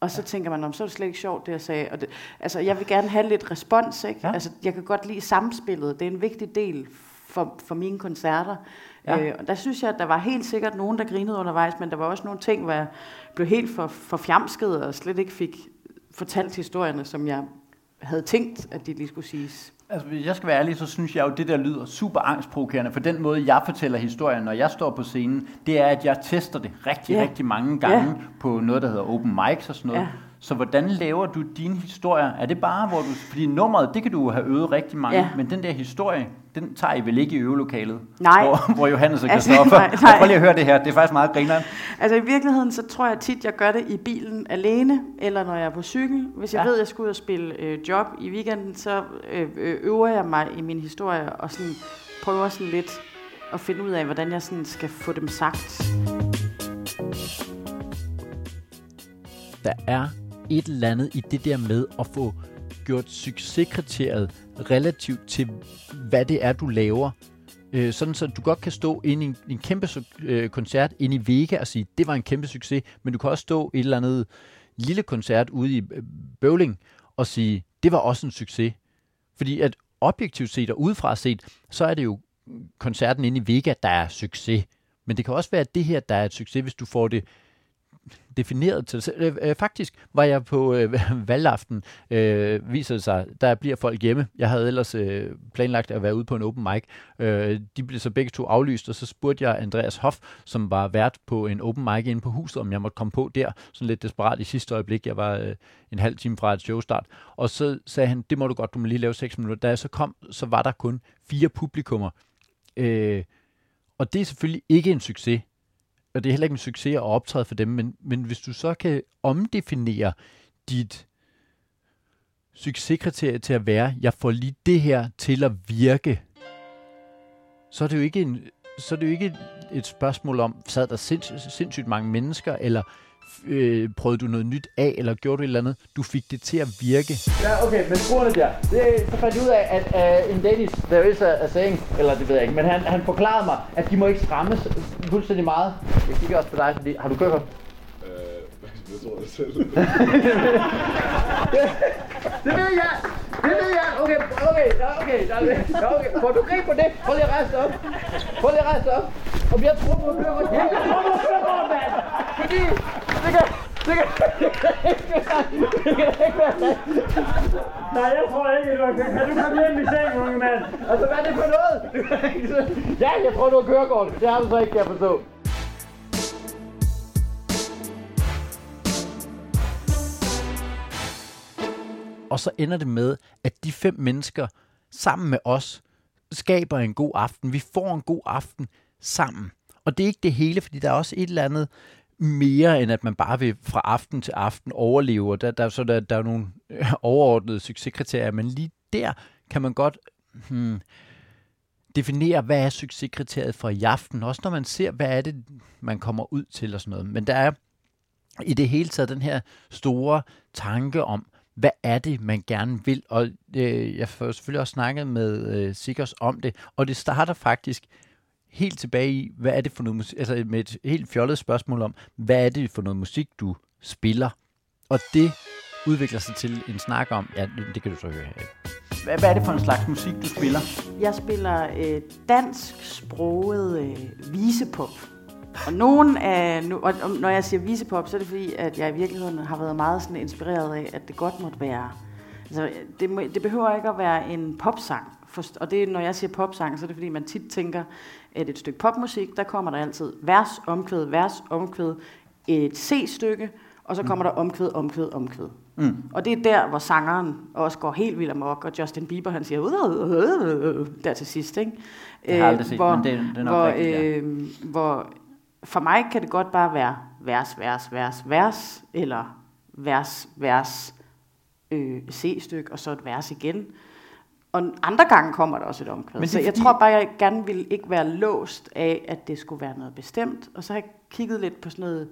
Og så tænker man, om så er det slet ikke sjovt, det jeg sagde. Og det, altså, jeg vil gerne have lidt respons, ikke? Ja. Altså, jeg kan godt lide samspillet. Det er en vigtig del for, for mine koncerter. Ja. Øh, og der synes jeg, at der var helt sikkert nogen, der grinede undervejs, men der var også nogle ting, hvor jeg blev helt for, for fjamsket og slet ikke fik fortalt historierne, som jeg havde tænkt, at de lige skulle siges. Altså, hvis jeg skal være ærlig, så synes jeg jo, at det der lyder super angstprovokerende, for den måde, jeg fortæller historien, når jeg står på scenen, det er, at jeg tester det rigtig, Ja. rigtig mange gange Ja. på noget, der hedder open mics og sådan noget. Ja. Så hvordan laver du dine historier? Er det bare, hvor du... Fordi nummeret, det kan du have øvet rigtig mange, Ja. men den der historie, den tager I vel ikke i øvelokalet? Nej. Hvor, hvor Johannes og Altså, Christoffer... nej, Nej, nej. Prøv lige at høre det her, det er faktisk meget grineren. Altså i virkeligheden, så tror jeg tit, jeg gør det i bilen alene, eller når jeg er på cykel. Hvis jeg Ja. ved, at jeg skal ud og spille øh, job i weekenden, så øh, øh, øver jeg mig i min historie, og sådan prøver sådan lidt at finde ud af, hvordan jeg sådan skal få dem sagt. der er et eller andet i det der med at få gjort succeskriteriet relativt til, hvad det er, du laver. Øh, sådan så du godt kan stå inde i en, en kæmpe su- øh, koncert inde i Vega og sige, det var en kæmpe succes, men du kan også stå i et eller andet lille koncert ude i øh, Bøvling og sige, det var også en succes. Fordi at objektivt set og udefra set, så er det jo koncerten inde i Vega, der er succes. Men det kan også være det her, der er et succes, hvis du får det defineret til sig. Øh, øh, faktisk var jeg på øh, valgaften, øh, viser det sig, der bliver folk hjemme. Jeg havde ellers øh, planlagt at være ude på en open mic. Øh, de blev så begge to aflyst, og så spurgte jeg Andreas Hoff, som var vært på en open mic inde på huset, om jeg måtte komme på der, sådan lidt desperat i sidste øjeblik. Jeg var øh, en halv time fra et showstart. Og så sagde han, det må du godt, du må lige lave 6 minutter. Da jeg så kom, så var der kun fire publikummer. Øh, og det er selvfølgelig ikke en succes og det er heller ikke en succes at optræde for dem, men, men hvis du så kan omdefinere dit succeskriterie til at være, jeg får lige det her til at virke, så er det jo ikke, en, så er det jo ikke et spørgsmål om, sad der sinds, sindssygt mange mennesker, eller øh, prøvede du noget nyt af, eller gjorde du et eller andet, du fik det til at virke. Ja, okay, men skruerne der. Det, så fandt jeg ud af, at øh, uh, in Danish, there is a, a saying, eller det ved jeg ikke, men han, han forklarede mig, at de må ikke strammes fuldstændig meget. Jeg kigger også på dig, fordi har du kørt? Hvad tror du selv? Det ved jeg! Det ved jeg! Okay, okay, ja, okay, ja, ja, okay. Får du greb på det? Prøv lige at rejse op. Prøv lige at rejse op. Om jeg tror, du kører godt. Ja, jeg tror, kører godt, mand! Fordi, det kan, det kan, det kan ikke være, det kan ikke være Nej, jeg tror ikke, du kan. Kan du komme hjem i seng, unge mand? Altså, hvad er det for noget? ja, jeg tror, du har kørekort. Det har du så ikke, kan jeg forstå. Og så ender det med, at de fem mennesker sammen med os skaber en god aften. Vi får en god aften sammen. Og det er ikke det hele, fordi der er også et eller andet mere, end at man bare vil fra aften til aften overleve. Og der, der, så der, der er nogle overordnede succeskriterier, men lige der kan man godt hmm, definere, hvad er succeskriteriet for i aften. Også når man ser, hvad er det, man kommer ud til og sådan noget. Men der er i det hele taget den her store tanke om, hvad er det, man gerne vil? Og øh, jeg får selvfølgelig også snakket med øh, Sikkers om det, og det starter faktisk helt tilbage i, hvad er det for noget musik, altså med et helt fjollet spørgsmål om, hvad er det for noget musik, du spiller? Og det udvikler sig til en snak om, ja, det kan du så høre her. Hvad, hvad er det for en slags musik, du spiller? Jeg spiller øh, dansk sproget øh, visepop. Og nogen af, nu, og, når jeg siger visepop, så er det fordi, at jeg i virkeligheden har været meget sådan inspireret af, at det godt måtte være. Altså, det, det behøver ikke at være en popsang. For, og det, når jeg siger popsang, så er det fordi, man tit tænker, at et stykke popmusik, der kommer der altid vers, omkvæd, vers, omkvæd, et C-stykke, og så kommer der omkvæd, omkvæd, omkvæd. Mm. Og det er der, hvor sangeren også går helt vildt amok, og Justin Bieber, han siger, "Øh, øh, øh," der til sidst, ikke? Det har jeg aldrig set, hvor, men det, det er nok hvor, rigtigt, ja. øh, hvor for mig kan det godt bare være vers, vers, vers, vers, eller vers, vers, øh, C-stykke, og så et vers igen. Og andre gange kommer der også et omkvæd. Men det Så jeg fordi- tror bare, jeg gerne ville ikke være låst af, at det skulle være noget bestemt. Og så har jeg kigget lidt på sådan noget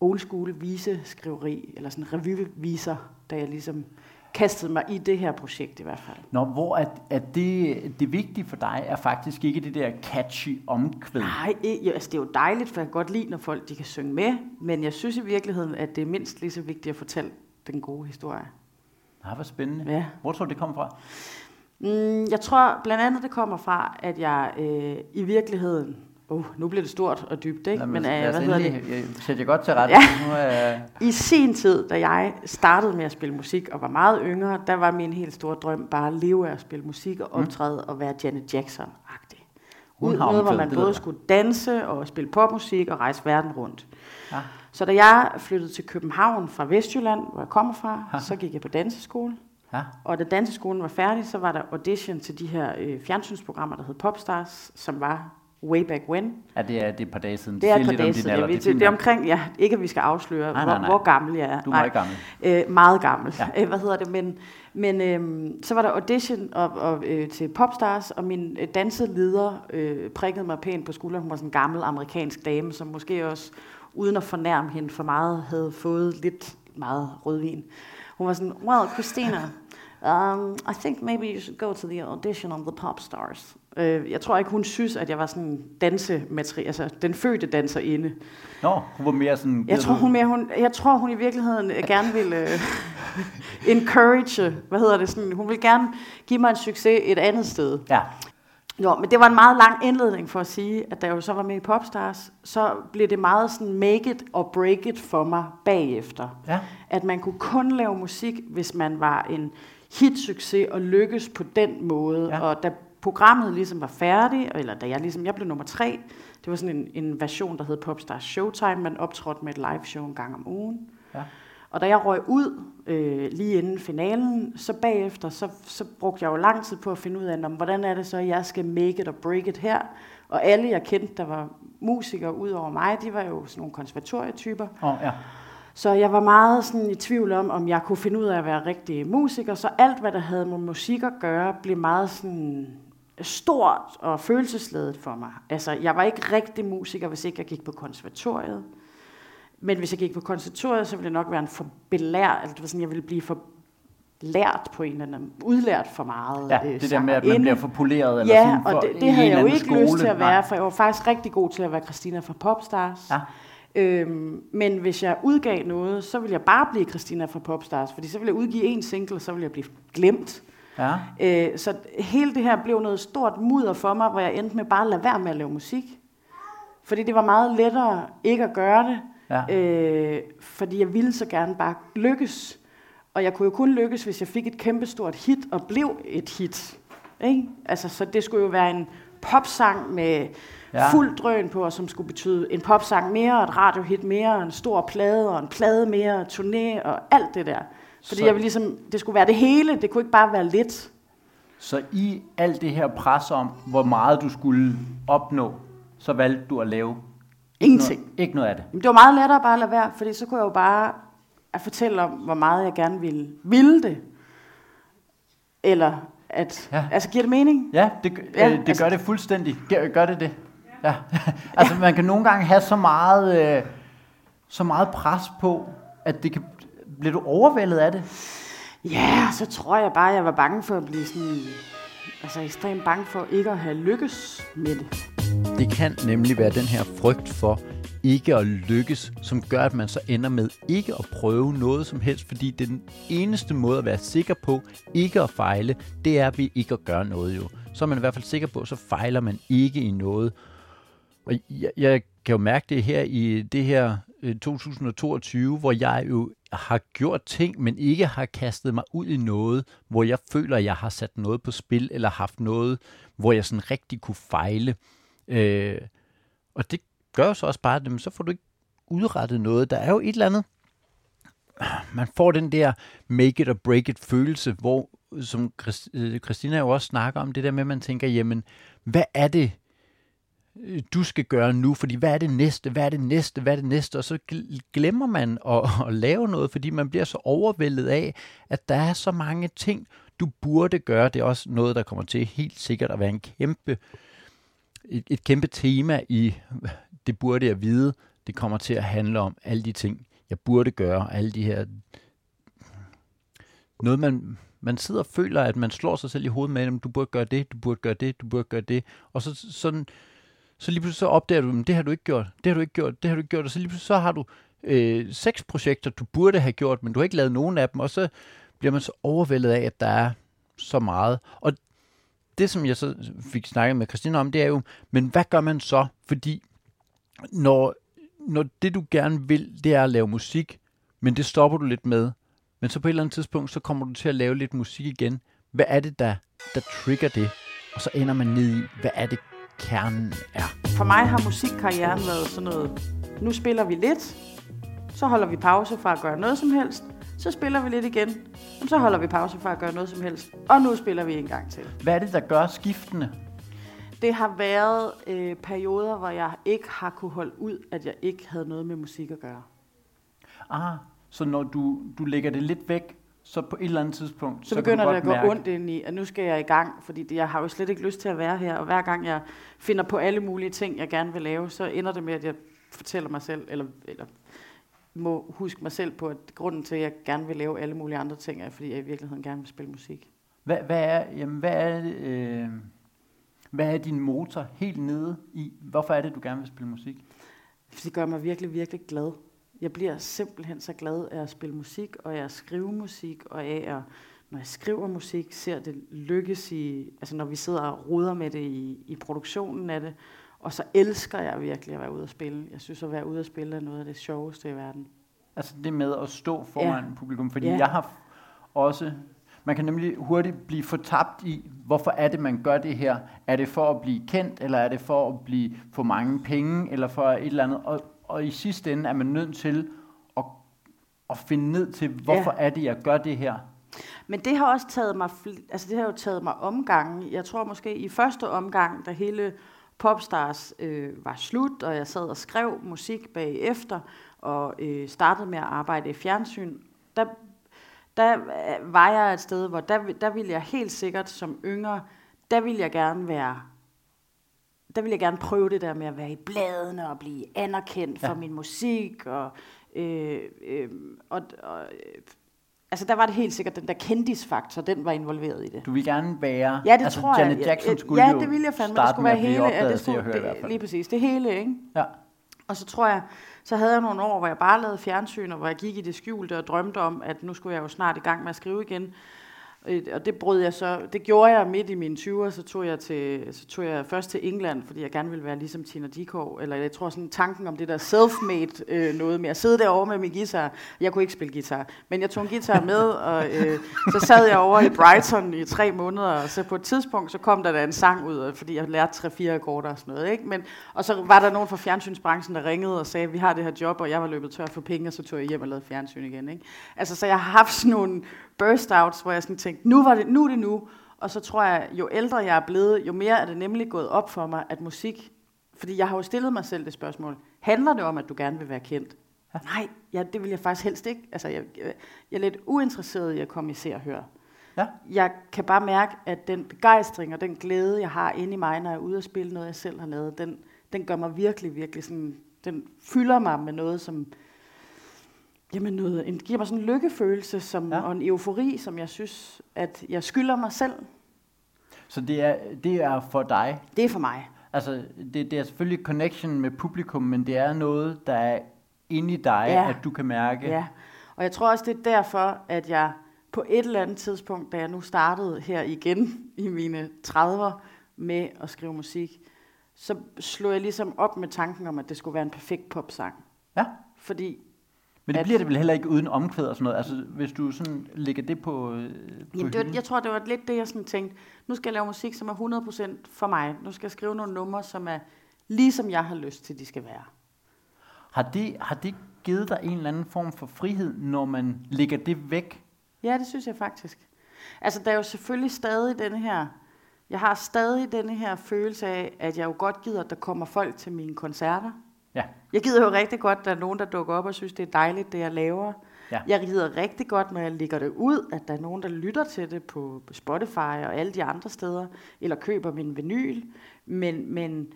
old school viseskriveri, eller sådan revyviser, da jeg ligesom kastede mig i det her projekt i hvert fald. Nå, hvor at, at det, det vigtige for dig er faktisk ikke det der catchy omkvæd. Nej, altså det er jo dejligt, for jeg kan godt lide, når folk de kan synge med, men jeg synes i virkeligheden, at det er mindst lige så vigtigt at fortælle den gode historie. Nej, hvor spændende. Ja. Hvor tror du, det kommer fra? Mm, jeg tror blandt andet, det kommer fra, at jeg øh, i virkeligheden... Uh, nu bliver det stort og dybt, ikke? Lad Men øh, lad os hvad hedder det? Jeg sætter jer godt til rette. Ja. Nu er, I sin tid, da jeg startede med at spille musik og var meget yngre, der var min helt store drøm bare at leve af at spille musik og optræde og være Janet Jackson-agtig. Ud noget, hvor man både skulle danse og spille popmusik og rejse verden rundt. Ja. Så da jeg flyttede til København fra Vestjylland, hvor jeg kommer fra, så gik jeg på danseskole. ja. Og da danseskolen var færdig, så var der audition til de her øh, fjernsynsprogrammer, der hed Popstars, som var way back when. ja, det er, det er et par dage siden. Det er et par dage siden. alder. Er det, fint det er omkring, ja, ikke at vi skal afsløre, Nej, hvor, nej, nej. hvor gammel jeg er. Du er meget gammel. Øh, meget gammel. Ja. Ja. Øh, hvad hedder det? Men, men øh, så var der audition og, og, øh, til Popstars, og min øh, danseleder øh, prikkede mig pænt på skulderen. Hun var sådan en gammel amerikansk dame, som måske også, uden at fornærme hende for meget, havde fået lidt meget rødvin. Hun var sådan, well, Christina, um, I think maybe you should go to the audition on the Popstars. Øh, jeg tror ikke, hun synes, at jeg var sådan dansemateriale, altså den fødte danserinde. Nå, hun var mere sådan... Jeg tror, hun mere, hun, jeg tror, hun i virkeligheden øh, gerne vil øh, encourage, hvad hedder det, sådan, hun vil gerne give mig en succes et andet sted. Ja, Jo, men det var en meget lang indledning for at sige, at da jeg jo så var med i Popstars, så blev det meget sådan make it or break it for mig bagefter. ja. At man kunne kun lave musik, hvis man var en hitsucces og lykkes på den måde. Ja. Ja. Og da programmet ligesom var færdigt, eller da jeg ligesom, jeg blev nummer tre, det var sådan en, en version, der hed Popstars Showtime, man optrådte med et live show en gang om ugen. Ja. Og da jeg røg ud øh, lige inden finalen, så bagefter, så, så brugte jeg jo lang tid på at finde ud af, "Nå, men hvordan er det så, jeg skal make it or break it her. Og alle jeg kendte, der var musikere ud over mig, de var jo sådan nogle konservatorietyper. Oh, ja. Så jeg var meget sådan i tvivl om, om jeg kunne finde ud af at være rigtig musiker. Så alt, hvad der havde med musik at gøre, blev meget sådan stort og følelsesladet for mig. Altså, jeg var ikke rigtig musiker, hvis ikke jeg gik på konservatoriet. Men hvis jeg gik på konservatoriet, så ville jeg nok være en for belært, altså det var sådan, jeg ville blive for lært på en eller anden, udlært for meget. ja øh, det der med, at man bliver for poleret. Eller Ja, sådan for, og det, det havde jeg jo ikke anden lyst til at skole. være, for jeg var faktisk rigtig god til at være Christina fra Popstars. Ja. Øhm, men hvis jeg udgav noget, så ville jeg bare blive Christina fra Popstars, fordi så ville jeg udgive en single, og så ville jeg blive glemt. Ja. Øh, så hele det her blev noget stort mudder for mig, hvor jeg endte med bare at lade være med at lave musik. Fordi det var meget lettere ikke at gøre det, Ja. øh, fordi jeg ville så gerne bare lykkes. Og jeg kunne jo kun lykkes, hvis jeg fik et kæmpestort hit og blev et hit. Ikke? Altså, så det skulle jo være en popsang med Ja. fuld drøn på, og som skulle betyde en popsang mere, og et radiohit mere, og en stor plade, og en plade mere, og turné, og alt det der. Fordi Så- jeg ville ligesom, det skulle være det hele, det kunne ikke bare være lidt. Så i alt det her pres om, hvor meget du skulle opnå, så valgte du at lave Ingenting. Noget, ikke noget af det. Men det var meget lettere bare at lade være, fordi så kunne jeg jo bare at fortælle om, hvor meget jeg gerne ville, ville det. Eller at, Ja. ja. altså giver det mening? Ja, det, ja, Ja, øh, det altså- gør det fuldstændig. Gør, gør det det? Ja. altså, man kan nogle gange have så meget, øh, så meget pres på, at det kan... Bliver du overvældet af det? Ja, så tror jeg bare, at jeg var bange for at blive sådan, altså ekstremt bange for ikke at have lykkes med det. Det kan nemlig være den her frygt for ikke at lykkes, som gør, at man så ender med ikke at prøve noget som helst, fordi det er den eneste måde at være sikker på ikke at fejle, det er ved ikke at gøre noget jo. Så er man i hvert fald sikker på, så fejler man ikke i noget. Og jeg, jeg kan jo mærke det her i det her øh, 2022, hvor jeg jo har gjort ting, men ikke har kastet mig ud i noget, hvor jeg føler, at jeg har sat noget på spil, eller haft noget, hvor jeg sådan rigtig kunne fejle. Øh, og det gør jo så også bare, at så får du ikke udrettet noget. Der er jo et eller andet, man får den der make it or break it følelse, hvor, som øh, Christina jo også snakker om, det der med, at man tænker, jamen, hvad er det, du skal gøre nu, fordi hvad er det næste, hvad er det næste, hvad er det næste, og så glemmer man at, at lave noget, fordi man bliver så overvældet af, at der er så mange ting, du burde gøre. Det er også noget, der kommer til helt sikkert at være en kæmpe, et, et kæmpe tema i, det burde jeg vide, Det kommer til at handle om alle de ting, jeg burde gøre, alle de her... Noget, man, man sidder og føler, at man slår sig selv i hovedet med, at du burde gøre det, du burde gøre det, du burde gøre det. Og så, sådan, så lige pludselig så opdager du, at det har du ikke gjort, det har du ikke gjort, det har du ikke gjort. Og så lige pludselig så har du øh, seks projekter, du burde have gjort, men du har ikke lavet nogen af dem. Og så bliver man så overvældet af, at der er så meget. Og det, som jeg så fik snakket med Christina om, det er jo, men hvad gør man så? Fordi når, når det, du gerne vil, det er at lave musik, men det stopper du lidt med, men så på et eller andet tidspunkt, så kommer du til at lave lidt musik igen. Hvad er det, der, der trigger det? Og så ender man ned i, hvad er det, kernen er? For mig har musikkarrieren været sådan noget, nu spiller vi lidt, så holder vi pause fra at gøre noget som helst, så spiller vi lidt igen, og så holder vi pause fra at gøre noget som helst, og nu spiller vi en gang til. Hvad er det, der gør skiftende? Det har været øh, perioder, hvor jeg ikke har kunne holde ud, at jeg ikke havde noget med musik at gøre. Ah, så når du, du lægger det lidt væk, så på et eller andet tidspunkt, Så, så begynder det at gå mærke, ondt ind i, at nu skal jeg i gang, fordi det- jeg har jo slet ikke lyst til at være her, og hver gang jeg finder på alle mulige ting, jeg gerne vil lave, så ender det med, at jeg fortæller mig selv, eller, eller må huske mig selv på, at grunden til, at jeg gerne vil lave alle mulige andre ting, er, fordi jeg i virkeligheden gerne vil spille musik. Hvad, hvad, er, jamen, hvad, er, øh, hvad er din motor helt nede i? Hvorfor er det, du gerne vil spille musik? Det gør mig virkelig, virkelig glad. Jeg bliver simpelthen så glad af at spille musik, og af at skrive musik, og af at, når jeg skriver musik, ser det lykkes i, altså når vi sidder og roder med det i, i produktionen af det, og så elsker jeg virkelig at være ude og spille. Jeg synes, at være ude og spille er noget af det sjoveste i verden. Altså det med at stå foran ja. publikum, fordi Ja. jeg har også, man kan nemlig hurtigt blive fortabt i, hvorfor er det, man gør det her? Er det for at blive kendt, eller er det for at blive for mange penge, eller for et eller andet? Og, og i sidste ende er man nødt til at, at finde ned til, hvorfor ja. er det, jeg gør det her? Men det har også taget mig, altså det har jo taget mig omgange. Jeg tror måske i første omgang, da hele Popstars øh, var slut, og jeg sad og skrev musik bagefter, og øh, startede med at arbejde i fjernsyn, der, der øh, var jeg et sted, hvor der, der ville jeg helt sikkert som yngre, der ville jeg gerne være der ville jeg gerne prøve det der med at være i bladene og blive anerkendt for Ja. min musik. Og, øh, øh, og, og, øh, altså der var det helt sikkert den der kendisfaktor, den var involveret i det. Du vil gerne være... Ja, det altså, tror Janet jeg. Jackson Ja, skulle ja, jo det ville jeg fandme. Det skulle være hele, ja, det skulle, det, lige præcis. Det hele, ikke? Ja. Og så tror jeg, så havde jeg nogle år, hvor jeg bare lavede fjernsyn, og hvor jeg gik i det skjulte og drømte om, at nu skulle jeg jo snart i gang med at skrive igen. Og det brød jeg så, det gjorde jeg midt i mine 20'er, så tog jeg, til, så tog jeg først til England, fordi jeg gerne ville være ligesom Tina Dickow, eller jeg tror sådan tanken om det der self-made øh, noget med at sidde derovre med min guitar. Jeg kunne ikke spille guitar, men jeg tog en guitar med, og øh, så sad jeg over i Brighton i tre måneder, og så på et tidspunkt, så kom der da en sang ud, fordi jeg lærte tre-fire akkorder og sådan noget, ikke? Men, og så var der nogen fra fjernsynsbranchen, der ringede og sagde, vi har det her job, og jeg var løbet tør for penge, og så tog jeg hjem og lavede fjernsyn igen, ikke? Altså, så jeg har haft sådan nogle burst-outs, hvor jeg sådan tænkte, nu, var det, nu er det nu. Og så tror jeg, jo ældre jeg er blevet, jo mere er det nemlig gået op for mig, at musik, fordi jeg har jo stillet mig selv det spørgsmål, handler det om, at du gerne vil være kendt? Ja. Nej, ja, det vil jeg faktisk helst ikke. Altså, jeg, jeg er lidt uinteresseret i at komme i se og høre. Ja. Jeg kan bare mærke, at den begejstring og den glæde, jeg har inde i mig, når jeg er ude og spille noget, jeg selv har lavet, den, den gør mig virkelig, virkelig sådan, den fylder mig med noget, som, jamen noget, en, giver mig sådan en lykkefølelse som, Ja. ja. og en eufori, som jeg synes, at jeg skylder mig selv. Så det er, det er for dig. Det er for mig. Altså, det, det er selvfølgelig connection med publikum, men det er noget, der er inde i dig, Ja. at du kan mærke. Ja, og jeg tror også, det er derfor, at jeg på et eller andet tidspunkt, da jeg nu startede her igen i mine 30'er med at skrive musik, så slog jeg ligesom op med tanken om, at det skulle være en perfekt popsang. ja. Fordi, Men det At- bliver det vel heller ikke uden omkvæd og sådan noget. Altså, hvis du sådan lægger det på, øh, på jamen, det var, jeg tror, det var lidt det, jeg sådan tænkte, nu skal jeg lave musik, som er 100% for mig. Nu skal jeg skrive nogle numre, som er ligesom jeg har lyst til, de skal være. Har det, har det givet dig en eller anden form for frihed, når man lægger det væk? Ja, det synes jeg faktisk. Altså, der er jo selvfølgelig stadig denne her... Jeg har stadig denne her følelse af, at jeg jo godt gider, at der kommer folk til mine koncerter. Ja. Jeg gider jo rigtig godt, at der er nogen, der dukker op og synes, det er dejligt, det jeg laver. Ja. Jeg gider rigtig godt, når jeg lægger det ud, at der er nogen, der lytter til det på Spotify og alle de andre steder, eller køber min vinyl. Men, men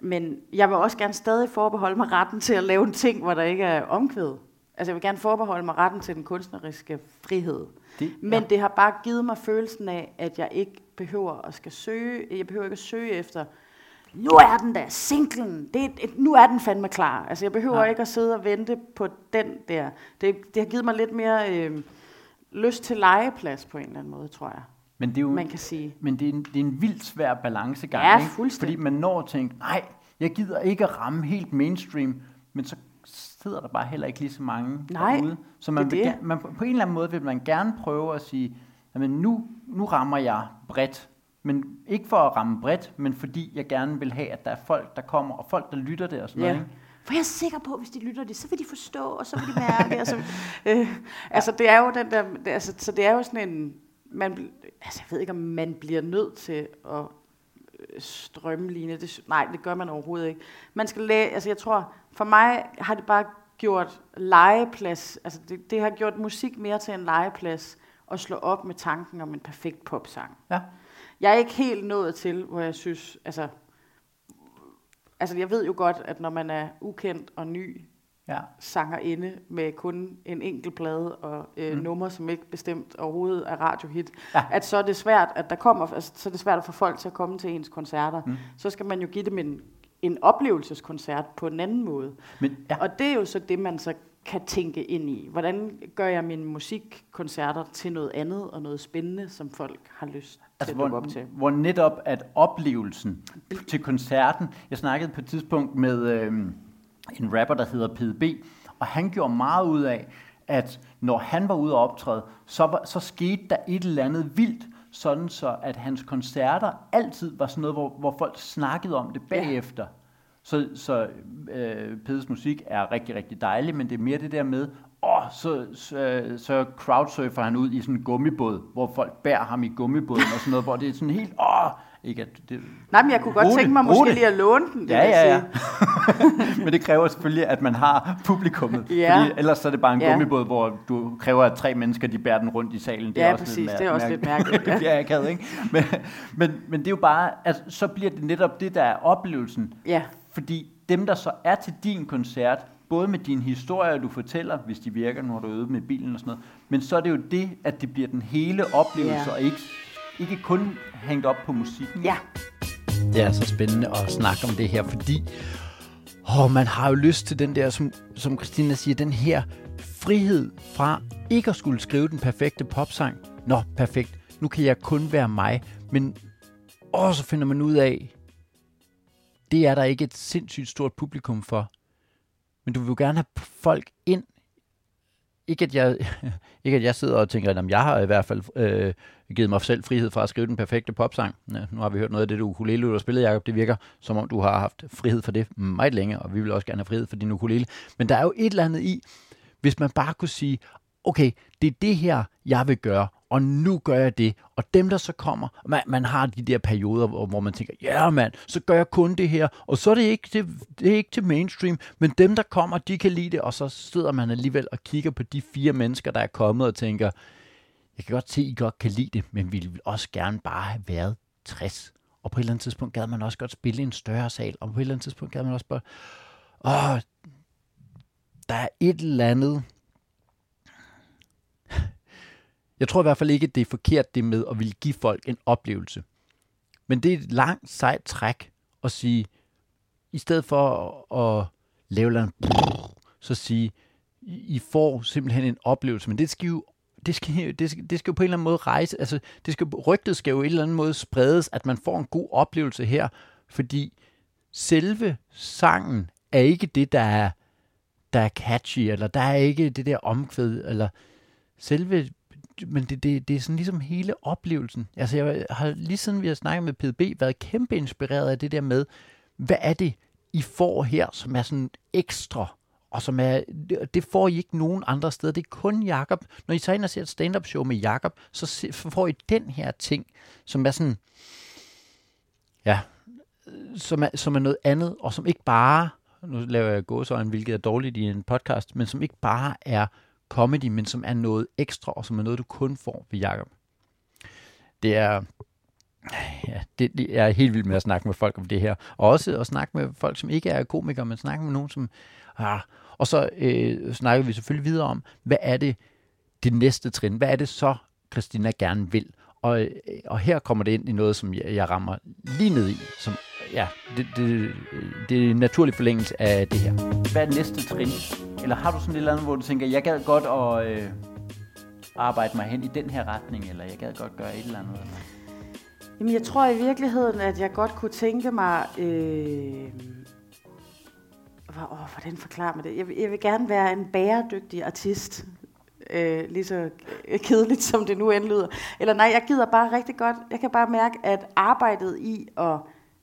Men jeg vil også gerne stadig forbeholde mig retten til at lave en ting, hvor der ikke er omkvæd. Altså jeg vil gerne forbeholde mig retten til den kunstneriske frihed. Det, Men det har bare givet mig følelsen af, at jeg ikke behøver at skal søge, jeg behøver ikke at søge efter, nu er den der, singlen, det, er et- nu er den fandme klar. Altså jeg behøver Ja. ikke at sidde og vente på den der. Det, det har givet mig lidt mere øh, lyst til legeplads på en eller anden måde, tror jeg, men det er jo, man kan sige. Men det er, en, det er en vildt svær balancegang, Ja, ikke? fuldstændig. Fordi man når at tænke, nej, jeg gider ikke at ramme helt mainstream, men så sidder der bare heller ikke lige så mange Nej, derude. Så man, det vil, det. man, på en eller anden måde vil man gerne prøve at sige, jamen nu, nu rammer jeg bredt. Men ikke for at ramme bredt, men fordi jeg gerne vil have, at der er folk, der kommer, og folk, der lytter det og sådan Ja. noget. Ikke? For jeg er sikker på, at hvis de lytter det, så vil de forstå, og så vil de mærke. altså, øh, altså, det er jo den der, det, altså, så det er jo sådan en, man, altså, jeg ved ikke, om man bliver nødt til at øh, strømline. Det, nej, det gør man overhovedet ikke. Man skal læ- altså, jeg tror, for mig har det bare gjort legeplads, altså det, det har gjort musik mere til en legeplads, og slå op med tanken om en perfekt popsang. Ja. Jeg er ikke helt nået til, hvor jeg synes, altså, altså jeg ved jo godt, at når man er ukendt og ny Ja. sangerinde med kun en enkelt plade og øh, Mm. mm. nummer, som ikke bestemt overhovedet er radiohit, Ja. at så er det svært, at der kommer, altså, så er det svært at få folk til at komme til ens koncerter. Mm. Så skal man jo give dem en, en oplevelseskoncert på en anden måde. Men, ja. Og det er jo så det, man så kan tænke ind i. Hvordan gør jeg mine musikkoncerter til noget andet og noget spændende, som folk har lyst Altså, til at dukke hvor, op til? hvor netop at oplevelsen til koncerten, jeg snakkede på et tidspunkt med øh, en rapper, der hedder PDB, og han gjorde meget ud af, at når han var ude og optræde, så, var, så skete der et eller andet vildt, sådan så at hans koncerter altid var sådan noget, hvor, hvor folk snakkede om det Ja. Så, så øh, Pedes musik er rigtig, rigtig dejlig, men det er mere det der med, åh, så, så, så crowdsurfer han ud i sådan en gummibåd, hvor folk bærer ham i gummibåden og sådan noget, hvor det er sådan helt, åh, ikke at det, Nej, men jeg kunne godt tænke mig måske det. lige at låne den. det Ja, ja, ja. Men det kræver selvfølgelig, at man har publikummet. Ja. Fordi ellers så er det bare en Ja. gummibåd, hvor du kræver, at tre mennesker de bærer den rundt i salen. Det Ja, er også præcis. Lidt Det er også lidt mærkeligt, det bliver akavet, ikke? Men, men, men det er jo bare, at så bliver det netop det, der er oplevelsen. Ja, Fordi dem, der så er til din koncert, både med dine historier, du fortæller, hvis de virker, når du er ude med bilen og sådan noget, men så er det jo det, at det bliver den hele oplevelse, Ja. og ikke, ikke kun hængt op på musikken. ja. Det er så spændende at snakke om det her, fordi åh, man har jo lyst til den der, som, som Christina siger, den her frihed fra ikke at skulle skrive den perfekte popsang. Nå, perfekt. Nu kan jeg kun være mig. Men åh, så finder man ud af, det er der ikke et sindssygt stort publikum for. Men du vil jo gerne have folk ind. Ikke at jeg, ikke at jeg sidder og tænker, at jeg har i hvert fald øh, givet mig selv frihed fra at skrive den perfekte popsang. Ja, nu har vi hørt noget af det, du ukulele, du har spillet, Jacob. Det virker, som om du har haft frihed for det meget længe, og vi vil også gerne have frihed for din ukulele. Men der er jo et eller andet i, hvis man bare kunne sige, okay, det er det her, jeg vil gøre, og nu gør jeg det. Og dem, der så kommer, man, man har de der perioder, hvor, hvor man tænker, ja mand, så gør jeg kun det her, og så er det ikke det, det er ikke til mainstream, men dem, der kommer, de kan lide det, og så sidder man alligevel og kigger på de fire mennesker, der er kommet og tænker, jeg kan godt se, at I godt kan lide det, men vi vil også gerne bare have været 60. Og på et eller andet tidspunkt gad man også godt spille i en større sal, og på et eller andet tidspunkt gad man også bare, åh, der er et eller andet, jeg tror i hvert fald ikke, at det er forkert det med at ville give folk en oplevelse. Men det er et langt, sejt træk at sige, i stedet for at, lave en så sige, I I får simpelthen en oplevelse, men det skal jo det skal, det, skal, det skal jo på en eller anden måde rejse, altså det skal, rygtet skal jo på en eller anden måde spredes, at man får en god oplevelse her, fordi selve sangen er ikke det, der er, der er catchy, eller der er ikke det der omkvæd, eller selve, men det, det, det er sådan ligesom hele oplevelsen. Altså jeg har lige siden vi har snakket med PDB, været kæmpe inspireret af det der med, hvad er det, I får her, som er sådan ekstra, og som er, det- får I ikke nogen andre steder. Det er kun Jakob. Når I tager ind og ser et stand-up show med Jakob, så får I den her ting, som er sådan, ja, som er, som er noget andet, og som ikke bare, nu laver jeg gåsøjne, hvilket er dårligt i en podcast, men som ikke bare er comedy, men som er noget ekstra, og som er noget, du kun får ved Jakob. Det er, Ja, det, det, jeg er helt vild med at snakke med folk om det her. Og også at snakke med folk, som ikke er komikere, men snakke med nogen, som... Ah, og så øh, snakker vi selvfølgelig videre om, hvad er det, det næste trin? Hvad er det så, Christina gerne vil? Og, øh, og her kommer det ind i noget, som jeg, jeg rammer lige ned i, som ja, det, det, det er en naturlig forlængelse af det her. Hvad er næste trin? Eller har du sådan et eller andet, hvor du tænker, jeg gad godt at øh, arbejde mig hen i den her retning, eller jeg gad godt gøre et eller andet? Eller? Jamen, jeg tror i virkeligheden, at jeg godt kunne tænke mig... Øh, hvor, åh, hvordan forklarer man det? Jeg, vil- jeg vil gerne være en bæredygtig artist. Øh, lige så kedeligt, som det nu end lyder. Eller nej, jeg gider bare rigtig godt. Jeg kan bare mærke, at arbejdet i at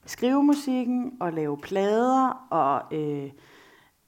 skrive musikken og lave plader og øh,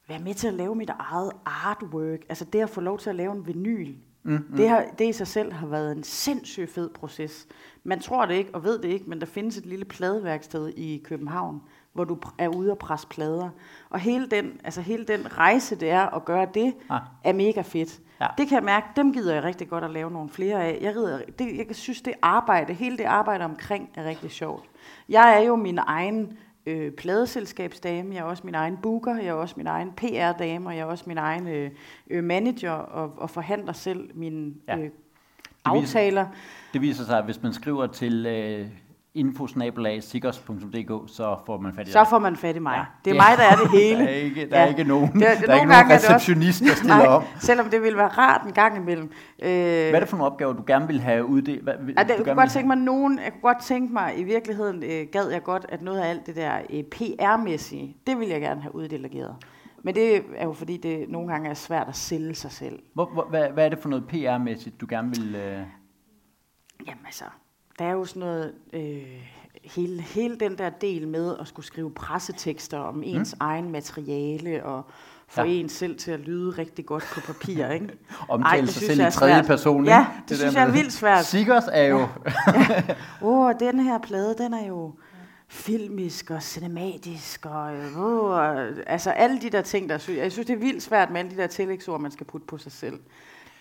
være med til at lave mit eget artwork, altså det at få lov til at lave en vinyl, mm, mm. Det, har, det i sig selv har været en sindssygt fed proces. Man tror det ikke og ved det ikke, men der findes et lille pladeværksted i København, hvor du er ude og presse plader. Og hele den, altså hele den rejse, det er at gøre det, Ah. er mega fedt. Ja. Det kan jeg mærke, dem gider jeg rigtig godt at lave nogle flere af. Jeg, rider, det, jeg synes, det arbejde, hele det arbejde omkring er rigtig sjovt. Jeg er jo min egen øh, pladeselskabsdame, jeg er også min egen booker, jeg er også min egen PR-dame, og jeg er også min egen øh, øh, manager og, og forhandler selv mine Ja. øh, viser- aftaler. Det viser sig, at hvis man skriver til øh, infosnabelag.sikkers.dk, så får man fat i Så dig. får man fat i mig. Ja. Ja. Det er Det- mig, der er det hele. Der er ikke, der er ikke nogen, Det- der er nogle ikke nogen er receptionist, der stiller Nej, op. selvom det ville være rart en gang imellem. Øh, Hvad er det for nogle opgaver, du gerne vil have uddelt? Hvad, Ja, det, jeg kunne godt tænke mig nogen, jeg kunne godt tænke mig, i virkeligheden øh, gad jeg godt, at noget af alt det der øh, PR-mæssige, det vil jeg gerne have uddelegeret. Men det er jo fordi, det nogle gange er svært at sælge sig selv. Hvor, hvor, hvad, hvad er det for noget PR-mæssigt, du gerne vil... Øh... Jamen altså, der er jo sådan noget, øh, hele, hele den der del med at skulle skrive pressetekster om ens mm. egen materiale, og få Ja. ja. en selv til at lyde rigtig godt på papir, ikke? Omtale det sig selv i tredje person, Ja, ikke? det synes jeg er vildt svært. Sikkers er jo... Åh, oh, den her plade, den er jo filmisk og cinematisk, og, og altså alle de der ting, der synes, jeg synes, det er vildt svært med alle de der tillægsord, man skal putte på sig selv.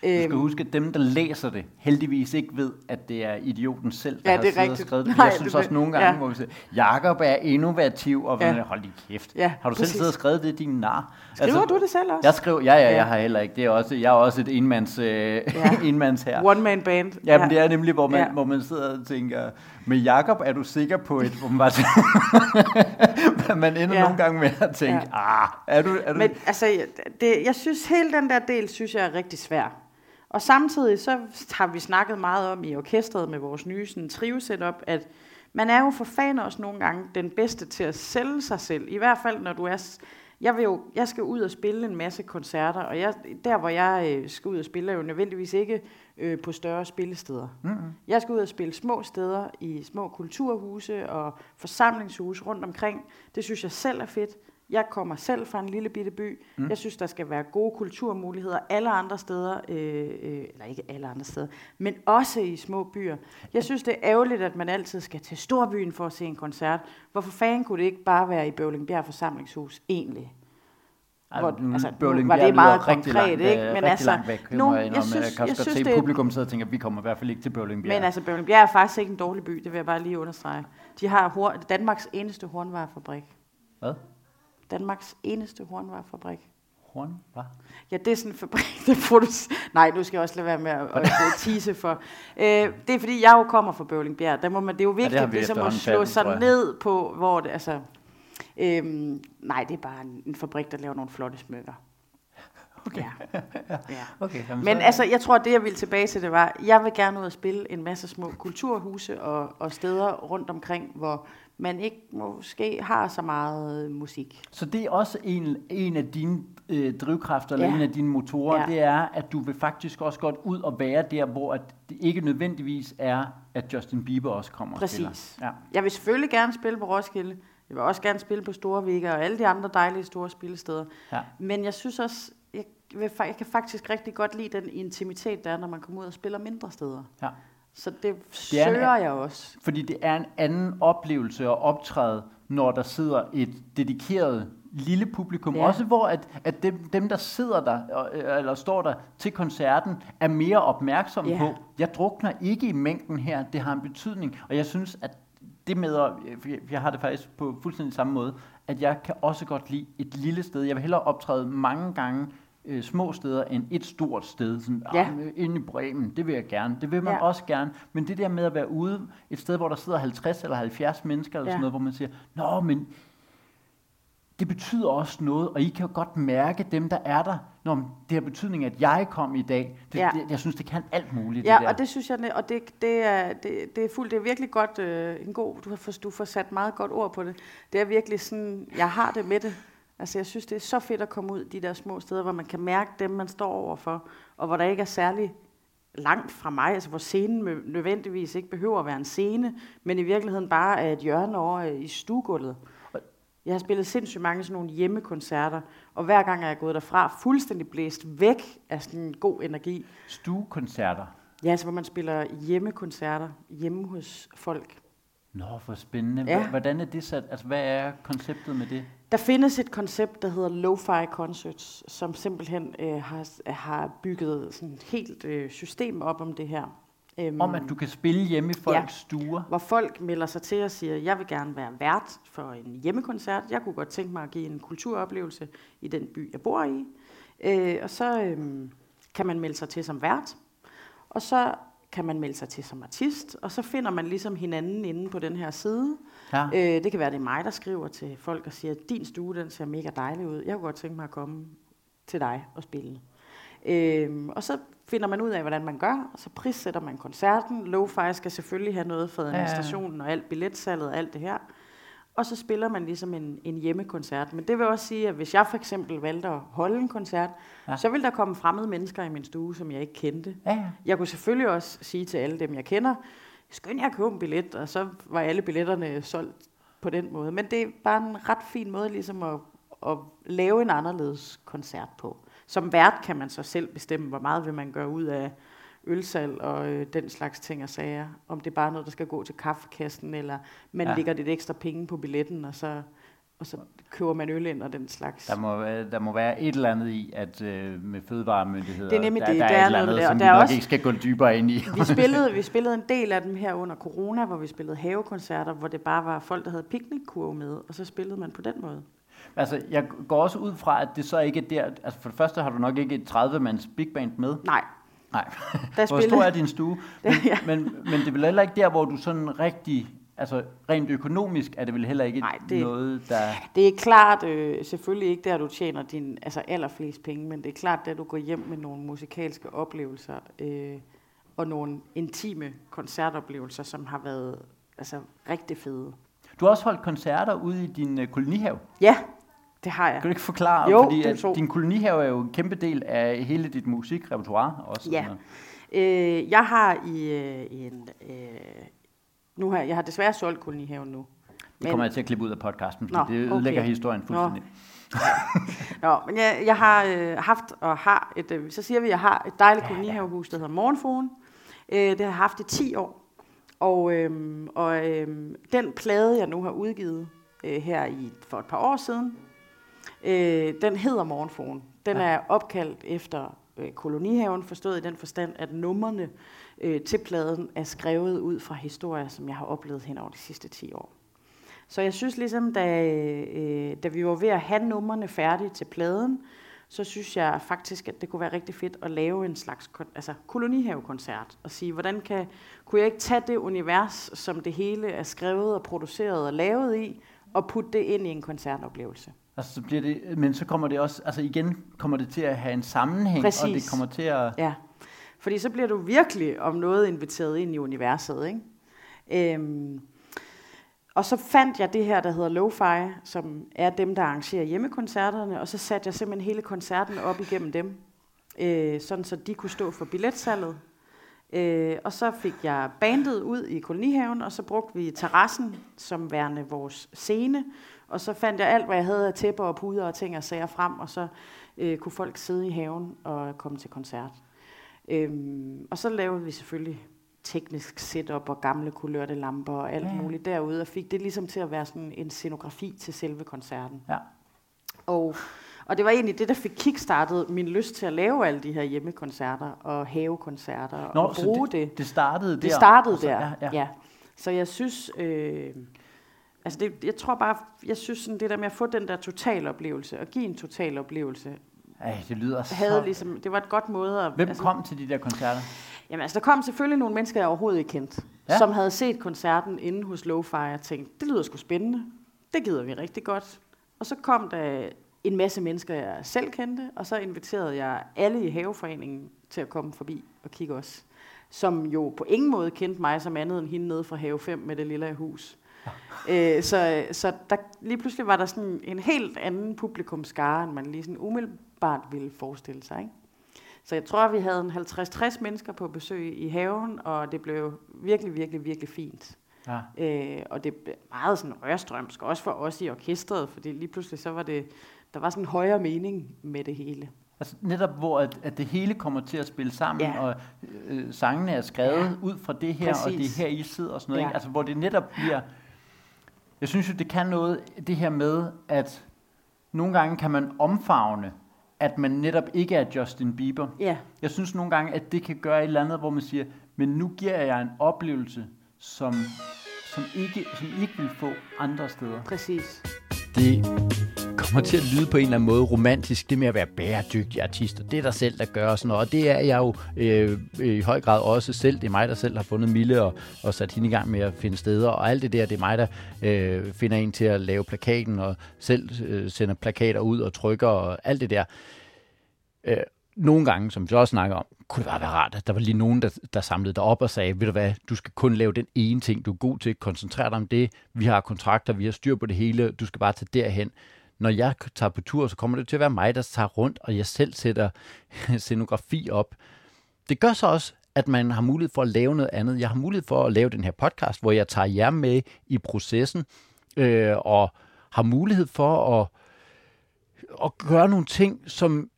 Du skal Øhm, huske, at dem, der læser det, heldigvis ikke ved, at det er idioten selv, der Ja, har det er siddet og skrevet det. Nej, Jeg synes det- også nogle gange, ja. hvor vi siger, Jakob er innovativ, og Ja. ja. hold lige kæft. Ja, har du selv præcis. siddet og skrevet det, din nar? skriver du det selv også? Jeg skriver, ja, ja, Ja. jeg har heller ikke. Det er også, jeg er også et enmands, øh, ja. enmands her. One man band. Ja, men det er nemlig, hvor man, Ja. ja. hvor man sidder og tænker, med Jakob er du sikker på et, hvor man bare man ender ja. Nogle gange med at tænke, ja. ah, er du, er du Men altså, det, jeg synes, hele den der del, synes jeg er rigtig svær. Og samtidig så har vi snakket meget om i orkestret med vores nye sådan, trio-setup, at man er jo for fan også nogle gange den bedste til at sælge sig selv. I hvert fald, når du er... Jeg, vil jo, jeg skal ud og spille en masse koncerter, og jeg, der, hvor jeg øh, skal ud og spille, er jo nødvendigvis ikke øh, på større spillesteder. Mm-hmm. Jeg skal ud og spille små steder i små kulturhuse og forsamlingshuse rundt omkring. Det synes jeg selv er fedt. Jeg kommer selv fra en lille bitte by. Mm. Jeg synes, der skal være gode kulturmuligheder alle andre steder. Øh, øh, eller ikke alle andre steder, men også i små byer. Jeg synes, det er ærgerligt, at man altid skal til storbyen for at se en koncert. Hvorfor fanden kunne det ikke bare være i Bøvlingbjerg forsamlingshus egentlig? Hvor, altså, nu Bøvlingbjerg var det meget konkret, langt, ikke? øh, Men altså, langt væk, nogen- jeg, synes- jeg kan jeg synes, se, det at publikum sidder og tænker, vi kommer i hvert fald ikke til Bøvlingbjerg. Men altså, Bøvlingbjerg er faktisk ikke en dårlig by, det vil jeg bare lige understrege. De har hor- Danmarks eneste hornvarefabrik. Hvad? Danmarks eneste hornvarefabrik. Horn? Hvad? Ja, det er sådan en fabrik, der producerer... Nej, nu skal jeg også lade være med at, at, at tease for. Øh, det er fordi, jeg jo kommer fra Bøvlingbjerg. Der må man, det er jo vigtigt ja, vi ligesom at slå sig ned på, hvor det... Altså, øhm, nej, det er bare en, en fabrik, der laver nogle flotte smykker. Okay. Ja. ja. Okay, jamen, Men så, altså, jeg tror, det jeg ville tilbage til, det var, jeg vil gerne ud og spille en masse små kulturhuse og, og steder rundt omkring, hvor man ikke måske har så meget musik. Så det er også en, en af dine øh, drivkræfter, eller Ja. en af dine motorer, Ja. det er, at du vil faktisk også godt ud og være der, hvor at det ikke nødvendigvis er, at Justin Bieber også kommer og spiller. Præcis. Ja. Jeg vil selvfølgelig gerne spille på Roskilde. Jeg vil også gerne spille på Store Vega og alle de andre dejlige store spillesteder. Ja. Men jeg synes også, jeg, vil, jeg kan faktisk rigtig godt lide den intimitet, der er, når man kommer ud og spiller mindre steder. Ja. Så det, Det er en- søger jeg også. Fordi det er en anden oplevelse at optræde, når der sidder et dedikeret lille publikum. Ja. Også hvor at, at dem, dem, der sidder der, øh, eller står der til koncerten, er mere opmærksomme Ja. på, jeg drukner ikke i mængden her, det har en betydning. Og jeg synes, at det med, at, jeg- har det faktisk på fuldstændig samme måde, at jeg kan også godt lide et lille sted. Jeg vil hellere optræde mange gange øh, små steder end et stort sted. Sådan, Ja. ja. inde i Bremen, det vil jeg gerne. Det vil man ja. også gerne. Men det der med at være ude et sted, hvor der sidder 50 eller 70 mennesker, eller Ja. sådan noget, hvor man siger, Nå, men det betyder også noget, og I kan jo godt mærke dem, der er der. Nå, men det har betydning, at jeg kom i dag. Det, Ja. det, jeg synes, det kan alt muligt. Ja, det der. og det synes jeg, og det, det, er, det, det er fuldt, det er virkelig godt, øh, en god, du har, for, du får sat meget godt ord på det. Det er virkelig sådan, jeg har det med det. Altså jeg synes, det er så fedt at komme ud de der små steder, hvor man kan mærke dem, man står overfor, og hvor der ikke er særlig langt fra mig, altså hvor scenen nødvendigvis ikke behøver at være en scene, men i virkeligheden bare er et hjørne over øh, i stuegulvet. Jeg har spillet sindssygt mange sådan nogle hjemmekoncerter, og hver gang er jeg gået derfra fuldstændig blæst væk af sådan en god energi. Stuekoncerter. Ja, altså hvor man spiller hjemmekoncerter hjemme hos folk. Nå, hvor spændende. Ja. Hvordan er det sat? Altså, hvad er konceptet med det? Der findes et koncept, der hedder Lo-Fi Concerts, som simpelthen øh, har, har bygget sådan et helt øh, system op om det her. Øhm, Om at du kan spille hjemme i folks ja. stuer. Hvor folk melder sig til og siger, jeg vil gerne være vært for en hjemmekoncert. Jeg kunne godt tænke mig at give en kulturoplevelse i den by, jeg bor i. Øh, og så øh, kan man melde sig til som vært. Og så kan man melde sig til som artist. Og så finder man ligesom hinanden inde på den her side. Ja. Øh, det kan være, det er mig, der skriver til folk og siger, din stue, den ser mega dejlig ud. Jeg kunne godt tænke mig at komme til dig og spille. Øhm, og så finder man ud af, hvordan man gør, og så prissætter man koncerten. Lo-fi skal selvfølgelig have noget for administrationen og alt billetsalget og alt det her. Og så spiller man ligesom en, en hjemmekoncert. Men det vil også sige, at hvis jeg for eksempel valgte at holde en koncert, Ja. så vil der komme fremmede mennesker i min stue, som jeg ikke kendte. Ja, ja. Jeg kunne selvfølgelig også sige til alle dem, jeg kender, skynd jer at købe en billet, og så var alle billetterne solgt på den måde. Men det er bare en ret fin måde ligesom at, at lave en anderledes koncert på. Som vært kan man så selv bestemme, hvor meget vil man gøre ud af ølsalg og øh, den slags ting og sager. Om det er bare noget, der skal gå til kaffekassen, eller man Ja. lægger lidt ekstra penge på billetten, og så, og så køber man øl ind og den slags. Der må, være- der må være et eller andet i, at øh, med fødevaremyndigheder, Det er nemlig der, det. der, Der er er et eller andet, der, som der vi nok også- ikke skal gå dybere ind i. Vi spillede, vi spillede en del af dem her under corona, hvor vi spillede havekoncerter, hvor det bare var folk, der havde piknikkurve med, og så spillede man på den måde. Altså, jeg går også ud fra, at det så ikke er der... Altså, for det første har du nok ikke et 30-mands big band med. Nej, Nej. der Hvor stor er din stue? Men, Ja. men, men det er vel heller ikke der, hvor du sådan rigtig... Altså, rent økonomisk er det vel heller ikke Nej, det- noget, der... Det er klart, øh, selvfølgelig ikke der, du tjener din altså allerflest penge, men det er klart, der du går hjem med nogle musikalske oplevelser øh, og nogle intime koncertoplevelser, som har været altså, rigtig fede. Du har også holdt koncerter ude i din øh, kolonihave. Ja, det har jeg. Kan du ikke forklare? Jo, fordi at din kolonihave er jo en kæmpe del af hele dit musikrepertoire også. Ja. Øh, jeg har i øh, en... Øh, nu har, jeg har desværre solgt kolonihaven nu. Det kommer jeg til at klippe ud af podcasten, fordi Nå, det ødelægger okay. historien fuldstændig. Nå, men jeg, jeg har øh, haft og har et, øh, så siger vi, at jeg har et dejligt kolonihavehus, der hedder Morgenfruen. Øh, det har jeg haft i 10 år. Og, øhm, og øhm, den plade, jeg nu har udgivet øh, her i for et par år siden, øh, den hedder Morgenfruen. Den Ja. er opkaldt efter øh, kolonihaven, forstået i den forstand, at numrene øh, til pladen er skrevet ud fra historier, som jeg har oplevet hen over de sidste 10 år. Så jeg synes ligesom, da, øh, da vi var ved at have numrene færdige til pladen, så synes jeg faktisk, at det kunne være rigtig fedt at lave en slags altså, kolonihavekoncert. Og sige, hvordan kan, kunne jeg ikke tage det univers, som det hele er skrevet og produceret og lavet i, og putte det ind i en koncertoplevelse. Altså, så bliver det, men så kommer det også, altså igen kommer det til at have en sammenhæng, og det Præcis. kommer til at... Ja, fordi så bliver du virkelig om noget inviteret ind i universet, ikke? Øhm, og så fandt jeg det her, der hedder Lo-Fi, som er dem, der arrangerer hjemmekoncerterne, og så satte jeg simpelthen hele koncerten op igennem dem, øh, sådan så de kunne stå for billetsalget. Øh, og så fik jeg bandet ud i kolonihaven, og så brugte vi terrassen som værende vores scene, og så fandt jeg alt, hvad jeg havde af tæpper og puder og ting og sager frem, og så øh, kunne folk sidde i haven og komme til koncert. Øhm, og så lavede vi selvfølgelig teknisk setup og gamle kulørte lamper og alt ja. muligt derude, og fik det ligesom til at være sådan en scenografi til selve koncerten. Ja. Og, og det var egentlig det, der fik kickstartet min lyst til at lave alle de her hjemmekoncerter og havekoncerter Nå, og bruge det, det. det startede der? Det startede og så- der, Ja, ja. ja. Så jeg synes, øh, altså det, jeg tror bare, jeg synes sådan det der med at få den der totaloplevelse, og give en totaloplevelse, Ej, det lyder havde så... ligesom, det var et godt måde at... Hvem altså, kom til de der koncerter? Jamen altså, der kom selvfølgelig nogle mennesker, jeg overhovedet ikke kendte, Ja. som havde set koncerten inde hos Lo-Fi og tænkt, det lyder sgu spændende, det gider vi rigtig godt. Og så kom der en masse mennesker, jeg selv kendte, og så inviterede jeg alle i haveforeningen til at komme forbi og kigge os. Som jo på ingen måde kendte mig som andet end hende nede fra have 5 med det lille hus. Øh, så så der, lige pludselig var der sådan en helt anden publikumskare, end man lige sådan umiddelbart ville forestille sig. Ikke? Så jeg tror, vi havde en 50-60 mennesker på besøg i haven, og det blev virkelig, virkelig, virkelig fint. Ja. Øh, og det blev meget sådan rørstrømsk, også for os i orkestret, fordi lige pludselig så var det, der var sådan en højere mening med det hele. Altså netop hvor at, at det hele kommer til at spille sammen, Ja. og øh, sangene er skrevet Ja. ud fra det her, og det Præcis. er her, I sidder og sådan noget. Ja. Ikke? Altså hvor det netop bliver... Jeg synes jo, det kan noget, det her med, at nogle gange kan man omfavne, at man netop ikke er Justin Bieber. Ja, Jeg synes nogle gange, at det kan gøre et eller andet, hvor man siger, men nu giver jeg en oplevelse, som, som, ikke, som I ikke vil få andre steder. præcis. det kommer til at lyde på en eller anden måde romantisk, det med at være bæredygtig artist, og det er der selv, der gør sådan noget, og det er jeg jo øh, øh, i høj grad også selv. Det er mig, der selv har fundet Mille og, og sat hende i gang med at finde steder, og alt det der, det er mig, der øh, finder en til at lave plakaten, og selv øh, sender plakater ud og trykker, og alt det der. Øh, nogle gange, som vi også snakker om, kunne det bare være rart, at der var lige nogen, der, der samlede dig op og sagde, ved du hvad, du skal kun lave den ene ting, du er god til, koncentrere dig om det, vi har kontrakter, vi har styr på det hele, du skal bare tage derhen. Når jeg tager på tur, så kommer det til at være mig, der tager rundt, og jeg selv sætter scenografi op. Det gør så også, at man har mulighed for at lave noget andet. Jeg har mulighed for at lave den her podcast, hvor jeg tager jer med i processen, øh, og har mulighed for at, at gøre nogle ting, som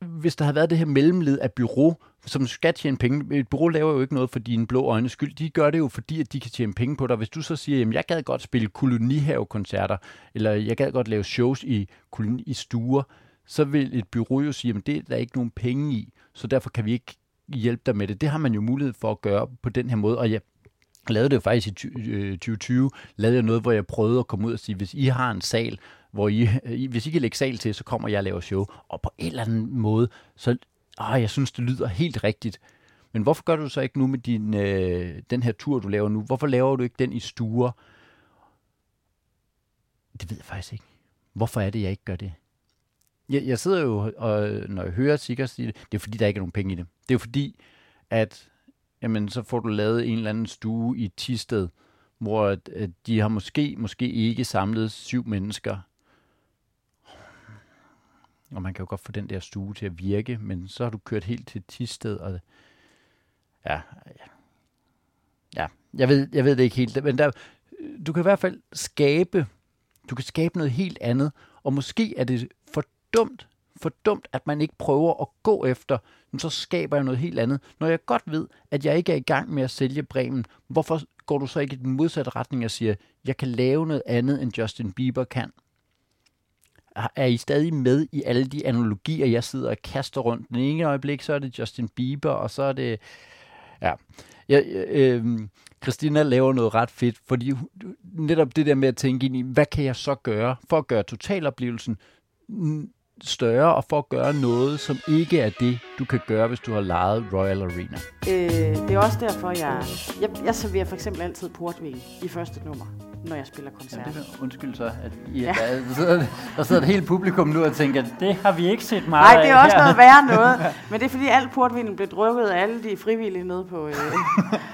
hvis der havde været det her mellemled af bureau, som skal tjene penge. Et bureau laver jo ikke noget for dine blå øjne skyld. De gør det jo, fordi at de kan tjene penge på dig. Hvis du så siger, at jeg gad godt spille kolonihave-koncerter, eller jeg gad godt lave shows i, koloni- i stuer, så vil et bureau jo sige, at det er der ikke nogen penge i, så derfor kan vi ikke hjælpe dig med det. Det har man jo mulighed for at gøre på den her måde, og jeg lavede det jo faktisk i 2020, øh, lavede jeg noget, hvor jeg prøvede at komme ud og sige, hvis I har en sal, hvor I, I hvis I kan lægge sal til, så kommer jeg og laver show. Og på en eller anden måde, så ah, jeg synes, det lyder helt rigtigt. Men hvorfor gør du så ikke nu med din, øh, den her tur, du laver nu? Hvorfor laver du ikke den i stuer? Det ved jeg faktisk ikke. Hvorfor er det, jeg ikke gør det? Jeg, jeg sidder jo, og når jeg hører Sikker sige det, det er fordi, der ikke er nogen penge i det. Det er jo fordi, at jamen, så får du lavet en eller anden stue i Tisted, hvor at, at de har måske, måske ikke samlet syv mennesker. Og man kan jo godt få den der stue til at virke, men så har du kørt helt til Tisted, og ja, ja, ja jeg, ved, jeg ved det ikke helt, men der, du kan i hvert fald skabe, du kan skabe noget helt andet, og måske er det for dumt, for dumt, at man ikke prøver at gå efter, men så skaber jeg noget helt andet. Når jeg godt ved, at jeg ikke er i gang med at sælge Bremen, hvorfor går du så ikke i den modsatte retning og siger, jeg kan lave noget andet, end Justin Bieber kan? Er I stadig med i alle de analogier, jeg sidder og kaster rundt? Den ene øjeblik, så er det Justin Bieber, og så er det... Ja, jeg, øh, Christina laver noget ret fedt, fordi netop det der med at tænke ind i, hvad kan jeg så gøre for at gøre totaloplevelsen større, og for at gøre noget, som ikke er det, du kan gøre, hvis du har lejet Royal Arena. Øh, det er også derfor, jeg, jeg, jeg serverer for eksempel altid portvin i første nummer, når jeg spiller koncert. det er, undskyld så, at I, ja. der, der, sidder, der sidder et helt publikum nu og tænker, det har vi ikke set meget Nej, det er også her." noget værre noget. Men det er fordi, alt portvinen blev drukket af alle de frivillige nede på, øh,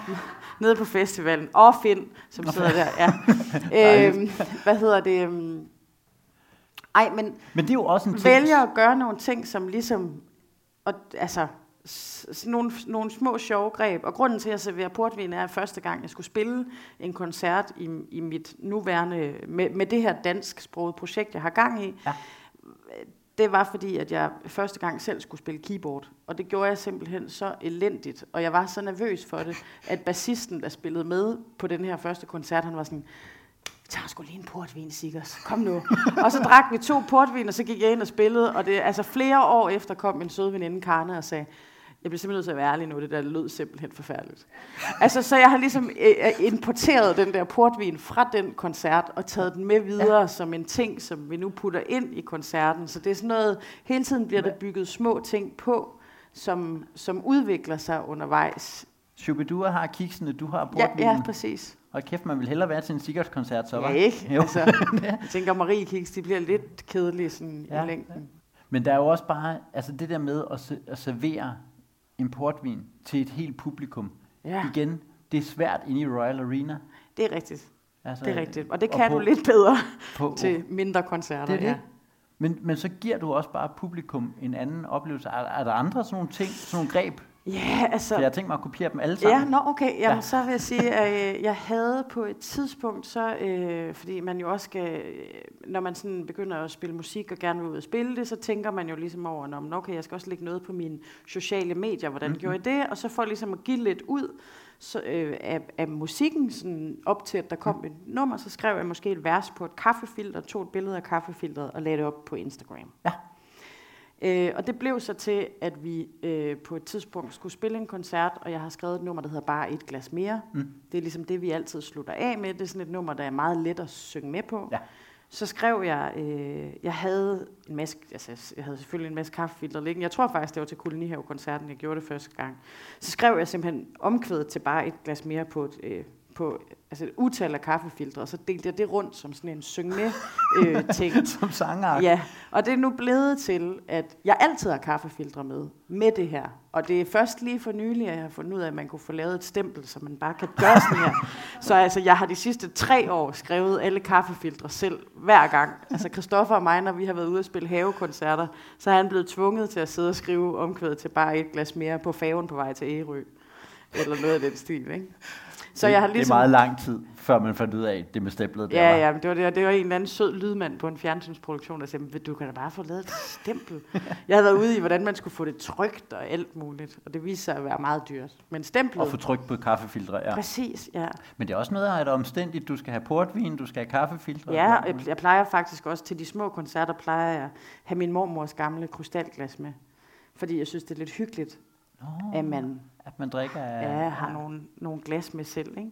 nede på festivalen. Og Finn, som sidder der. Ja. øhm, hvad hedder det? øhm, Ej, men Men det er jo også en ting... vælger at gøre nogle ting, som ligesom... Og, altså, nogle, nogle små sjove greb. Og grunden til, at jeg serverer portvin, er, at første gang, jeg skulle spille en koncert i, i mit nuværende... Med, med det her dansksproget projekt, jeg har gang i, Ja. det var fordi, at jeg første gang selv skulle spille keyboard. Og det gjorde jeg simpelthen så elendigt. Og jeg var så nervøs for det, at bassisten, der spillede med på den her første koncert, han var sådan, tager sgu lige en portvin, Sikkers. Kom nu. og så drak vi to portvin, og så gik jeg ind og spillede. Og det, altså flere år efter kom min søde veninde Karne og sagde, Jeg bliver simpelthen nødt til at være ærlig nu, det der lød simpelthen forfærdeligt. Altså, så jeg har ligesom øh, importeret den der portvin fra den koncert, og taget den med videre ja. som en ting, som vi nu putter ind i koncerten. Så det er sådan noget, hele tiden bliver der bygget små ting på, som, som udvikler sig undervejs. Shubidua har kiksene, du har Ja, portvinen. ja, præcis. Og kæft, man vil hellere være til en Sigurds-koncert, så Ja, var. ikke? Jo. Altså, jeg tænker, Marie Kiks, de bliver lidt kedelige sådan Ja, i længden. Men der er jo også bare, altså det der med at, se- at servere en portvin til et helt publikum. Ja, Igen, det er svært inde i Royal Arena. det er rigtigt. Altså, Det er rigtigt. Og det og kan på- du lidt bedre på, til mindre koncerter. Det er det. Ja. Men, men så giver du også bare publikum en anden oplevelse. Er, er der andre sådan nogle ting, sådan nogle greb? Ja, altså... Så jeg har tænkt mig at kopiere dem alle Ja, sammen. nå, okay. Jamen, Ja. ja. så vil jeg sige, at øh, jeg havde på et tidspunkt, så, øh, fordi man jo også skal, når man sådan begynder at spille musik og gerne vil ud og spille det, så tænker man jo ligesom over, "Nå, men okay, jeg skal også lægge noget på mine sociale medier, hvordan Mhm. mm-hmm. gjorde jeg det? Og så for ligesom at give lidt ud så, øh, af, af musikken, sådan op til at der kom et nummer, så skrev jeg måske et vers på et kaffefilter, tog et billede af kaffefilteret og lagde det op på Instagram. Ja. Øh, og det blev så til, at vi øh, på et tidspunkt skulle spille en koncert, og jeg har skrevet et nummer, der hedder Bare et glas mere. Mm. Det er ligesom det, vi altid slutter af med. Det er sådan et nummer, der er meget let at synge med på. Ja. Så skrev jeg, øh, jeg havde en masse, altså jeg havde selvfølgelig en masse kaffefilter liggende. Jeg tror faktisk, det var til Kolonihave-koncerten, jeg gjorde det første gang. Så skrev jeg simpelthen omkvædet til bare et glas mere på et, øh, på altså et utal af kaffefiltre, og så delte jeg det rundt som sådan en syng med øh, ting. Som sanger. Ja, og det er nu blevet til, at jeg altid har kaffefiltre med, med det her. Og det er først lige for nylig, at jeg har fundet ud af, at man kunne få lavet et stempel, så man bare kan gøre sådan her. Så altså, jeg har de sidste tre år skrevet alle kaffefiltre selv, hver gang. Altså, Christoffer og mig, når vi har været ude og spille havekoncerter, så er han blevet tvunget til at sidde og skrive omkvædet til bare et glas mere på færgen på vej til Ærø. Eller noget af den stil, ikke? Så det, jeg har det er ligesom... meget lang tid, før man fandt ud af det med stemplet. Der Ja, var. ja, men det var, det, det var en eller anden sød lydmand på en fjernsynsproduktion, der sagde, "Men du kan da bare få lavet et stempel. Jeg havde været ude i, hvordan man skulle få det trygt og alt muligt, og det viste sig at være meget dyrt. Men stemplet, Og få tryk på kaffefiltre, ja. præcis, ja. Men det er også noget, der er omstændigt. Du skal have portvin, du skal have kaffefiltre. Ja, og jeg, plejer faktisk også til de små koncerter, plejer jeg at have min mormors gamle krystalglas med. Fordi jeg synes, det er lidt hyggeligt, Nå, at man at man drikker af... ja, har nogle, nogle glas med selv, ikke?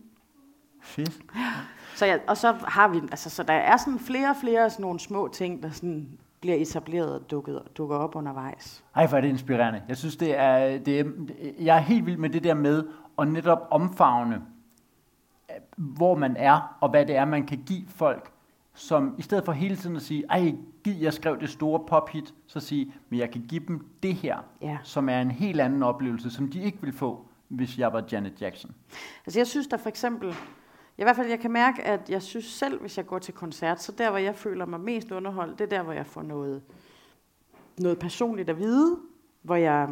Fedt. Så ja, og så har vi, altså, så der er sådan flere og flere sådan nogle små ting, der sådan bliver etableret og dukket, dukker op undervejs. Ej, hvor er det inspirerende. Jeg synes, det er, det er, jeg er helt vild med det der med at netop omfavne, hvor man er, og hvad det er, man kan give folk, som i stedet for hele tiden at sige, ej, gid, jeg skrev det store pophit, så sige, men jeg kan give dem det her, Ja. som er en helt anden oplevelse, som de ikke vil få, hvis jeg var Janet Jackson. Altså jeg synes der for eksempel, i hvert fald jeg kan mærke, at jeg synes selv, hvis jeg går til koncert, så der, hvor jeg føler mig mest underholdt, det er der, hvor jeg får noget, noget personligt at vide, hvor jeg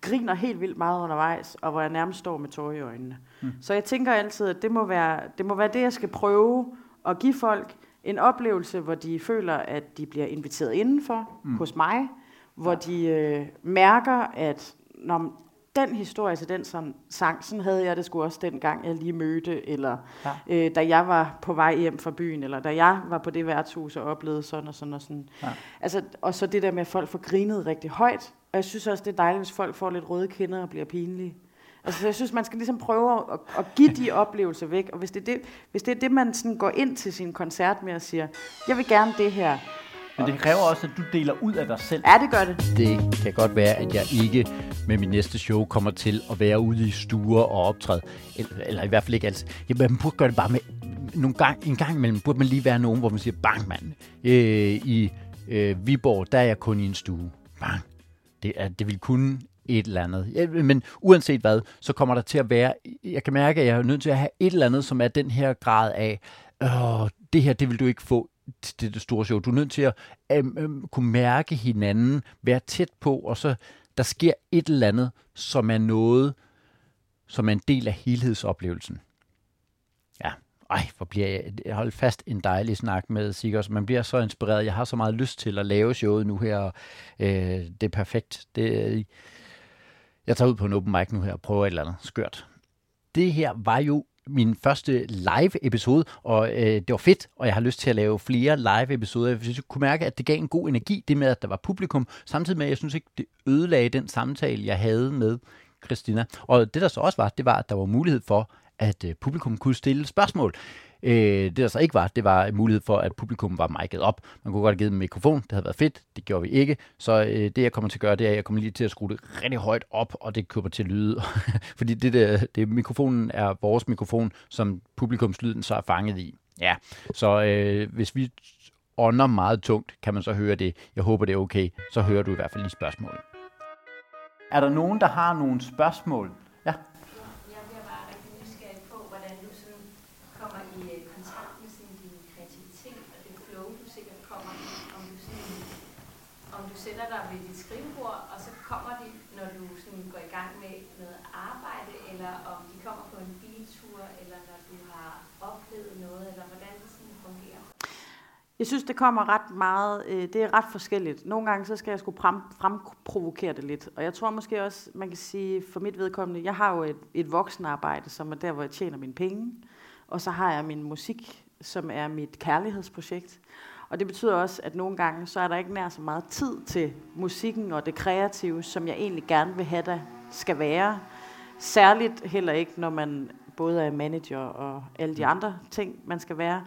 griner helt vildt meget undervejs, og hvor jeg nærmest står med tårer i øjnene. Mm. Så jeg tænker altid, at det må, være, det må være det, jeg skal prøve at give folk en oplevelse, hvor de føler, at de bliver inviteret indenfor mm. hos mig, hvor de øh, mærker, at når den historie til den sådan, sang, sådan havde jeg det sgu også dengang, jeg lige mødte, eller Ja. ja. øh, da jeg var på vej hjem fra byen, eller da jeg var på det værtshus og oplevede sådan og sådan og sådan. Ja. Altså, og så det der med, at folk får grinet rigtig højt. Og jeg synes også, det er dejligt, hvis folk får lidt røde kinder og bliver pinlige. Altså, så jeg synes, man skal ligesom prøve at, at give de oplevelser væk. Og hvis det er det, hvis det, er det man sådan går ind til sin koncert med og siger, jeg vil gerne det her. Men det kræver også, at du deler ud af dig selv. Ja, det gør det. Det kan godt være, at jeg ikke med min næste show kommer til at være ude i stuer og optræde. Eller, eller i hvert fald ikke altid. Ja, man burde gøre det bare med nogle gang, en gang imellem. Burde man lige være nogen, hvor man siger, bang mand. Øh, I øh, Viborg, der er jeg kun i en stue. Bang. Det, er, det vil kunne et eller andet. Men uanset hvad, så kommer der til at være, jeg kan mærke, at jeg er nødt til at have et eller andet, som er den her grad af, Åh, det her, det vil du ikke få til det, det store show. Du er nødt til at øhm, øhm, kunne mærke hinanden, være tæt på, og så der sker et eller andet, som er noget, som er en del af helhedsoplevelsen. Ja, ej, hvor bliver jeg, jeg holdt fast en dejlig snak med Sigurd. Man bliver så inspireret. Jeg har så meget lyst til at lave showet nu her. Og, øh, det er perfekt. Det, jeg tager ud på en open mic nu her og prøver et eller andet skørt. Det her var jo min første live episode, og øh, det var fedt, og jeg har lyst til at lave flere live episoder. Jeg synes, jeg kunne mærke, at det gav en god energi, det med, at der var publikum, samtidig med, at jeg synes ikke, det ødelagde den samtale, jeg havde med Christina. Og det der så også var, det var, at der var mulighed for, at øh, publikum kunne stille spørgsmål. Øh, det der så ikke var, det var mulighed for, at publikum var mic'et op. Man kunne godt have givet dem en mikrofon, det havde været fedt, det gjorde vi ikke. Så øh, det jeg kommer til at gøre, det er, at jeg kommer lige til at skrue det rigtig højt op, og det kommer til at lyde. Fordi det der, det, mikrofonen er vores mikrofon, som publikumslyden så er fanget i. Ja, så øh, hvis vi ånder meget tungt, kan man så høre det. Jeg håber, det er okay. Så hører du i hvert fald lige spørgsmålet. Er der nogen, der har nogle spørgsmål? Ja. Jeg bliver bare rigtig nysgerrig på, hvordan du sådan kommer i øh, kontakt med sådan din kreativitet og det flow, du sikkert kommer i. Om du, sådan, om du sætter dig ved dit skrivebord, og så kommer de, når du sådan går i gang med noget arbejde, eller om de kommer på en biltur, eller når du har oplevet noget, eller hvordan det sådan fungerer. Jeg synes, det kommer ret meget, øh, det er ret forskelligt. Nogle gange, så skal jeg sgu frem, fremprovokere det lidt. Og jeg tror måske også, man kan sige, for mit vedkommende, jeg har jo et, et voksenarbejde, som er der, hvor jeg tjener mine penge. Og så har jeg min musik, som er mit kærlighedsprojekt. Og det betyder også, at nogle gange, så er der ikke nær så meget tid til musikken og det kreative, som jeg egentlig gerne vil have, der skal være. Særligt heller ikke, når man både er manager og alle de andre ting, man skal være.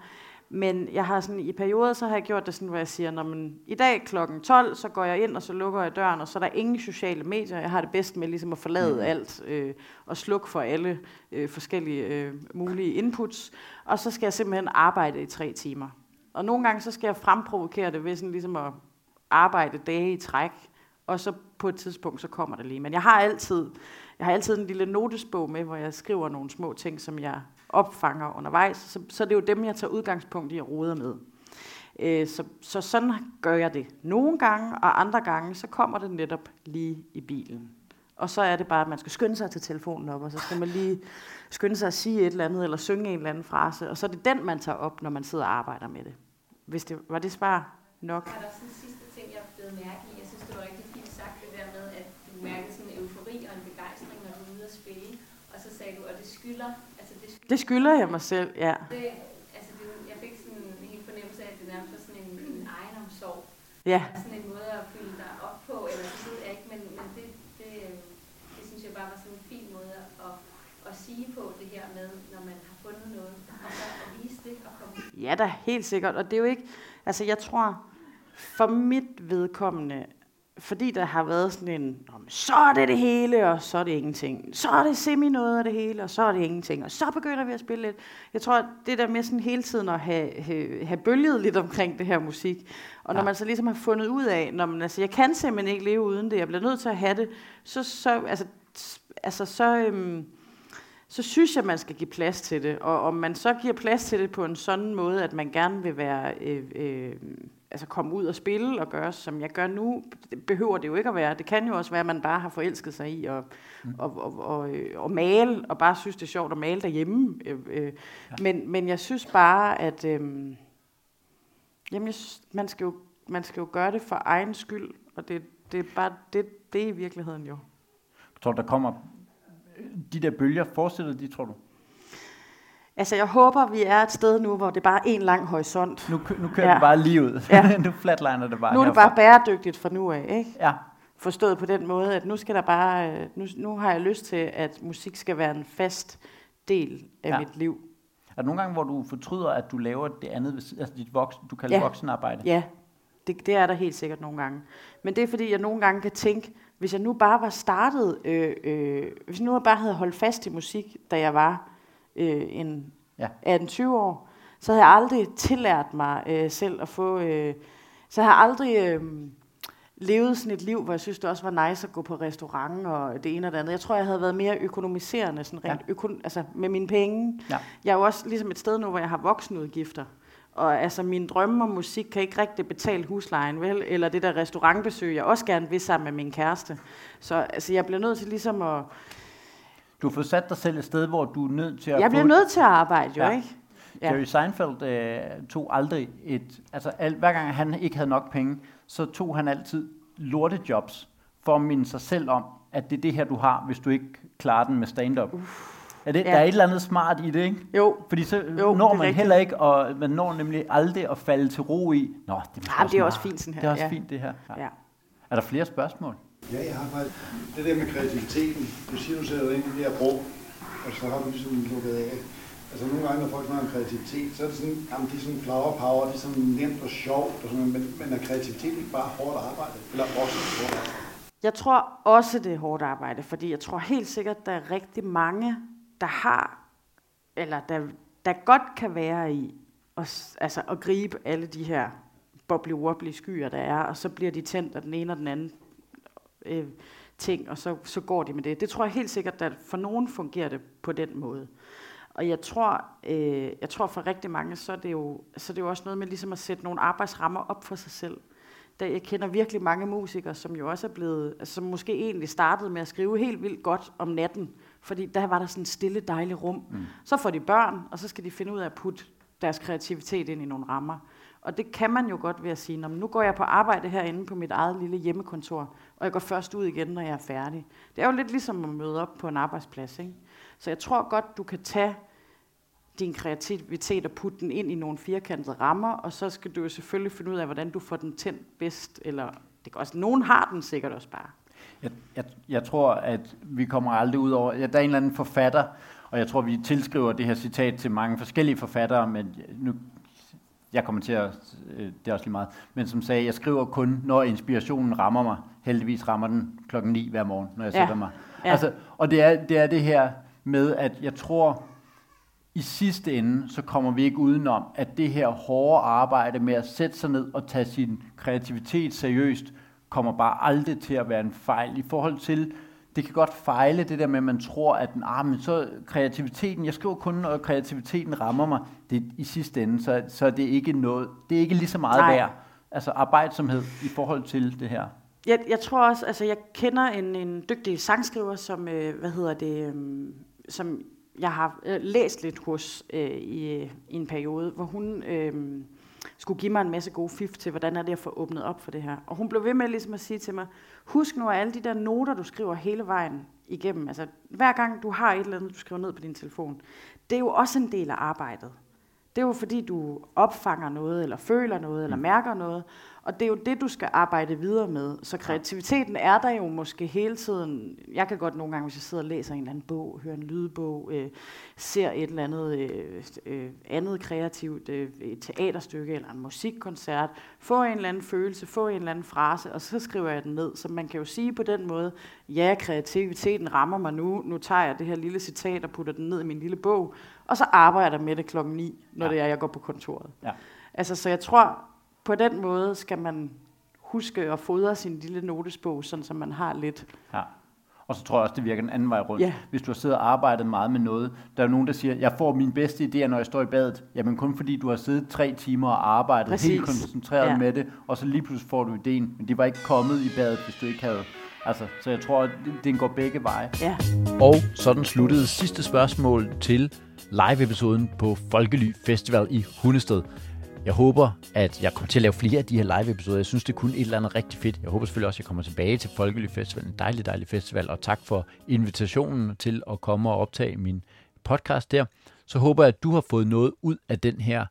Men jeg har sådan, i perioder, så har jeg gjort det sådan, hvor jeg siger, når man, i dag klokken 12, så går jeg ind, og så lukker jeg døren, og så er der ingen sociale medier. Jeg har det bedst med ligesom at forlade mm. alt, øh, og slukke for alle øh, forskellige øh, mulige inputs. Og så skal jeg simpelthen arbejde i tre timer. Og nogle gange, så skal jeg fremprovokere det ved sådan ligesom at arbejde dage i træk, og så på et tidspunkt, så kommer det lige. Men jeg har altid, jeg har altid en lille notesbog med, hvor jeg skriver nogle små ting, som jeg opfanger undervejs, så, så det er jo dem, jeg tager udgangspunkt i at rode med. Øh, så, så sådan gør jeg det nogle gange, og andre gange, så kommer det netop lige i bilen. Og så er det bare, at man skal skynde sig til telefonen op, og så skal man lige skynde sig at sige et eller andet, eller synge en eller anden frase, og så er det den, man tager op, når man sidder og arbejder med det. Hvis det var det svar nok? Er der sådan en sidste ting, jeg blev mærke i? Jeg synes, det var rigtig fint sagt, det der med, at du mærkede sådan en eufori og en begejstring, når du er ude at spille. Og så sagde du, at det skylder, altså det skylder jeg mig selv, ja. Det, altså det, jeg fik sådan en helt fornemmelse af, at det nærmest var sådan en, en egenomsorg. Ja, Sådan en måde at fylde dig op på, eller det ved jeg ikke, men, men det, det, øh, det synes jeg bare var sådan en fin måde at, at sige på det her med, når man har fundet noget, og så at vise det og komme Ja, da helt sikkert. Og det er jo ikke, altså jeg tror, for mit vedkommende, fordi der har været sådan en, "Nå, men så er det det hele, og så er det ingenting. Så er det semi noget af det hele, og så er det ingenting. Og så begynder vi at spille lidt. Jeg tror, at det der med sådan hele tiden at have, have, have bølget lidt omkring det her musik, og når Ja. man så ligesom har fundet ud af, når man, altså jeg kan simpelthen ikke leve uden det, jeg bliver nødt til at have det, så, så altså, altså så, øhm, så synes jeg, man skal give plads til det. Og om man så giver plads til det på en sådan måde, at man gerne vil være, øh, øh, altså komme ud og spille og gøre, som jeg gør nu, behøver det jo ikke at være. Det kan jo også være, at man bare har forelsket sig i at mm. og, og, og, øh, og male, og bare synes, det er sjovt at male derhjemme. Øh, øh. Ja. Men, men jeg synes bare, at øh, jamen, jeg synes, man, skal jo, man skal jo gøre det for egen skyld, og det, det er bare det, det er i virkeligheden jo. Jeg tror, der kommer de der bølger, forestiller de, tror du? Altså, jeg håber, vi er et sted nu, hvor det bare er en lang horisont. Nu, nu kører Ja. du bare lige ud. Ja. Nu flatliner det bare Nu er det herfra. bare bæredygtigt fra nu af, ikke? Ja, Forstået på den måde, at nu skal der bare, øh, nu, nu har jeg lyst til, at musik skal være en fast del af ja. Mit liv. er der nogle gange, hvor du fortryder, at du laver det andet, altså dit voksen, du kalder ja. voksenarbejde? Ja, det, det er der helt sikkert nogle gange. Men det er fordi, jeg nogle gange kan tænke, hvis jeg nu bare var startet, øh, øh, hvis jeg nu bare havde holdt fast i musik, da jeg var øh, en Ja. 18-20 år, så havde jeg aldrig tillært mig øh, selv at få, øh, så havde jeg aldrig øh, levet sådan et liv, hvor jeg synes, det også var nice at gå på restaurant og det ene og det andet. Jeg tror, jeg havde været mere økonomiserende, sådan rent ja. øko- altså med mine penge. Ja. Jeg er jo også ligesom et sted nu, hvor jeg har voksenudgifter. Og altså, mine drømme om musik kan ikke rigtig betale huslejen, vel? Eller det der restaurantbesøg, jeg også gerne vil sammen med min kæreste. Så altså, jeg bliver nødt til ligesom at... Du har fået sat dig selv et sted, hvor du er nødt til at Jeg bliver få- nødt til at arbejde, jo, Ja. ikke? Ja. Jerry Seinfeld øh, tog aldrig et... Altså, al, hver gang han ikke havde nok penge, så tog han altid lortejobs for at minde sig selv om, at det er det her, du har, hvis du ikke klarer den med stand-up. Er det, Ja. Der er et eller andet smart i det, ikke? Jo, Fordi så Jo, når man rigtigt. heller ikke, og man når nemlig aldrig at falde til ro i, nå, det er, Ah, det er også meget. fint sådan her, Det er også ja. fint det her. Ja. ja. Er der flere spørgsmål? Ja, jeg har faktisk det der med kreativiteten. Du siger, du sætter ind i det her rum, og så har du ligesom lukket af. Altså nogle gange, når folk snakker om kreativitet, så er det sådan, jamen det er sådan flower power, det er sådan nemt og sjovt, og sådan, men, men er kreativitet ikke bare hårdt arbejde? Eller også hårdt arbejde? Jeg tror også, det er hårdt arbejde, fordi jeg tror helt sikkert, der er rigtig mange, der har, eller der, der godt kan være i, at, altså at gribe alle de her bobbly-wobbly skyer, der er, og så bliver de tændt af den ene og den anden øh, ting, og så, så går de med det. Det tror jeg helt sikkert, at for nogen fungerer det på den måde. Og jeg tror, øh, jeg tror for rigtig mange, så er, det jo, så er det jo også noget med ligesom at sætte nogle arbejdsrammer op for sig selv. Der, jeg kender virkelig mange musikere, som jo også er blevet, altså, som måske egentlig startede med at skrive helt vildt godt om natten, fordi der var der sådan et stille, dejligt rum. Mm. Så får de børn, og så skal de finde ud af at putte deres kreativitet ind i nogle rammer. Og det kan man jo godt ved at sige, "Nå, nu går jeg på arbejde herinde på mit eget lille hjemmekontor, og jeg går først ud igen, når jeg er færdig. Det er jo lidt ligesom at møde op på en arbejdsplads. Ikke? Så jeg tror godt, du kan tage din kreativitet og putte den ind i nogle firkantede rammer, og så skal du jo selvfølgelig finde ud af, hvordan du får den tændt bedst, eller det kan også, nogen har den sikkert også bare. Jeg, jeg, jeg tror, at vi kommer aldrig ud over... Ja, der er en eller anden forfatter, og jeg tror, vi tilskriver det her citat til mange forskellige forfattere, men nu, jeg kommer til at... øh, Det er også lige meget. Men som sagde, jeg skriver kun, når inspirationen rammer mig. Heldigvis rammer den klokken 9 hver morgen, når jeg Ja. sætter mig. Ja. Altså, og det er, det er det her med, at jeg tror, i sidste ende, så kommer vi ikke udenom, at det her hårde arbejde med at sætte sig ned og tage sin kreativitet seriøst, kommer bare aldrig til at være en fejl i forhold til, det kan godt fejle det der med, at man tror, at ah, men så kreativiteten, jeg skriver kun, når kreativiteten rammer mig, det er i sidste ende, så, så er det ikke noget, det er ikke lige så meget Nej. værd. Altså arbejdsomhed i forhold til det her. Jeg, jeg tror også, altså jeg kender en, en dygtig sangskriver, som, øh, hvad hedder det, øh, som jeg har øh, læst lidt hos øh, i, i en periode, hvor hun øh, skulle give mig en masse gode fif til, hvordan er det at få åbnet op for det her. Og hun blev ved med ligesom at sige til mig, husk nu alle de der noter, du skriver hele vejen igennem, altså hver gang du har et eller andet, du skriver ned på din telefon, det er jo også en del af arbejdet. Det er jo fordi, du opfanger noget, eller føler noget, eller mærker noget. Og det er jo det, du skal arbejde videre med. Så kreativiteten er der jo måske hele tiden. Jeg kan godt nogle gange, hvis jeg sidder og læser en eller anden bog, hører en lydbog, øh, ser et eller andet øh, øh, andet kreativt, øh, et teaterstykke eller en musikkoncert, få en eller anden følelse, få en eller anden frase, og så skriver jeg den ned. Så man kan jo sige på den måde, ja, kreativiteten rammer mig nu, nu tager jeg det her lille citat og putter den ned i min lille bog, og så arbejder jeg med det klokken 9, når Ja. det er, jeg går på kontoret. Ja. Altså, så jeg tror, på den måde skal man huske at fodre sin lille notesbog, sådan så man har lidt. Ja. Og så tror jeg også, det virker den anden vej rundt. Ja. Hvis du har siddet og arbejdet meget med noget, der er nogen, der siger, jeg får mine bedste idéer, når jeg står i badet. Jamen kun fordi du har siddet tre timer og arbejdet Præcis. helt koncentreret Ja. med det, og så lige pludselig får du ideen, men det var ikke kommet i badet, hvis du ikke havde... Altså, så jeg tror, at det- den går begge veje. Ja, Og sådan sluttede sidste spørgsmål til live-episoden på Folkely Festival i Hundested. Jeg håber, at jeg kommer til at lave flere af de her live-episoder. Jeg synes, det kunne et eller andet rigtig fedt. Jeg håber selvfølgelig også, at jeg kommer tilbage til Folkely Festival. En dejlig, dejlig festival. Og tak for invitationen til at komme og optage min podcast der. Så håber jeg, at du har fået noget ud af den her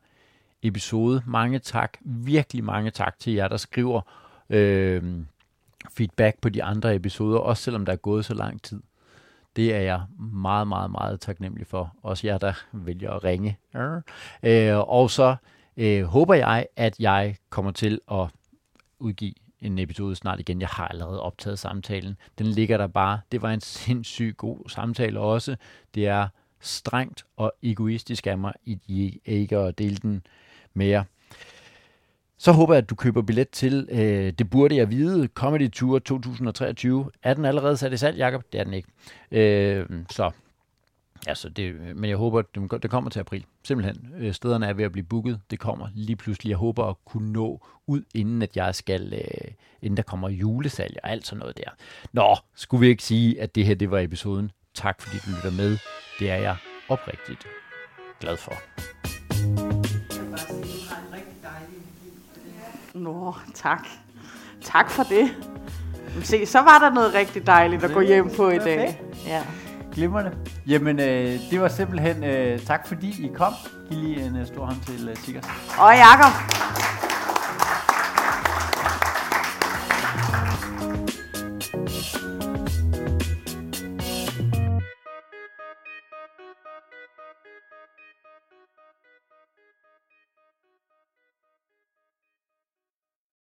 episode. Mange tak. Virkelig mange tak til jer, der skriver øh, feedback på de andre episoder. Også selvom der er gået så lang tid. Det er jeg meget, meget, meget taknemmelig for. Også jer, der vælger at ringe. Øh, og så øh, håber jeg, at jeg kommer til at udgive en episode snart igen. Jeg har allerede optaget samtalen. Den ligger der bare. Det var en sindssygt god samtale også. Det er strengt og egoistisk af mig, I ikke at dele den med jer. Så håber jeg, at du køber billet til øh, Det burde jeg vide, Comedy Tour 2023. Er den allerede sat i salg, Jacob? Det er den ikke. Øh, så, altså det, men jeg håber, at det kommer til april. Simpelthen. Øh, stederne er ved at blive booket. Det kommer lige pludselig. Jeg håber at kunne nå ud, inden at jeg skal, øh, inden der kommer julesalg og alt sådan noget der. Nå, skulle vi ikke sige, at det her det var episoden. Tak fordi du lytter med. Det er jeg oprigtigt glad for. Nå, tak. Tak for det. Se, så var der noget rigtig dejligt at gå hjem på i dag. Ja. Glimrende. Jamen, øh, det var simpelthen øh, tak fordi I kom. Giv lige en øh, stor hånd til øh, Sikkers. Og Jakob.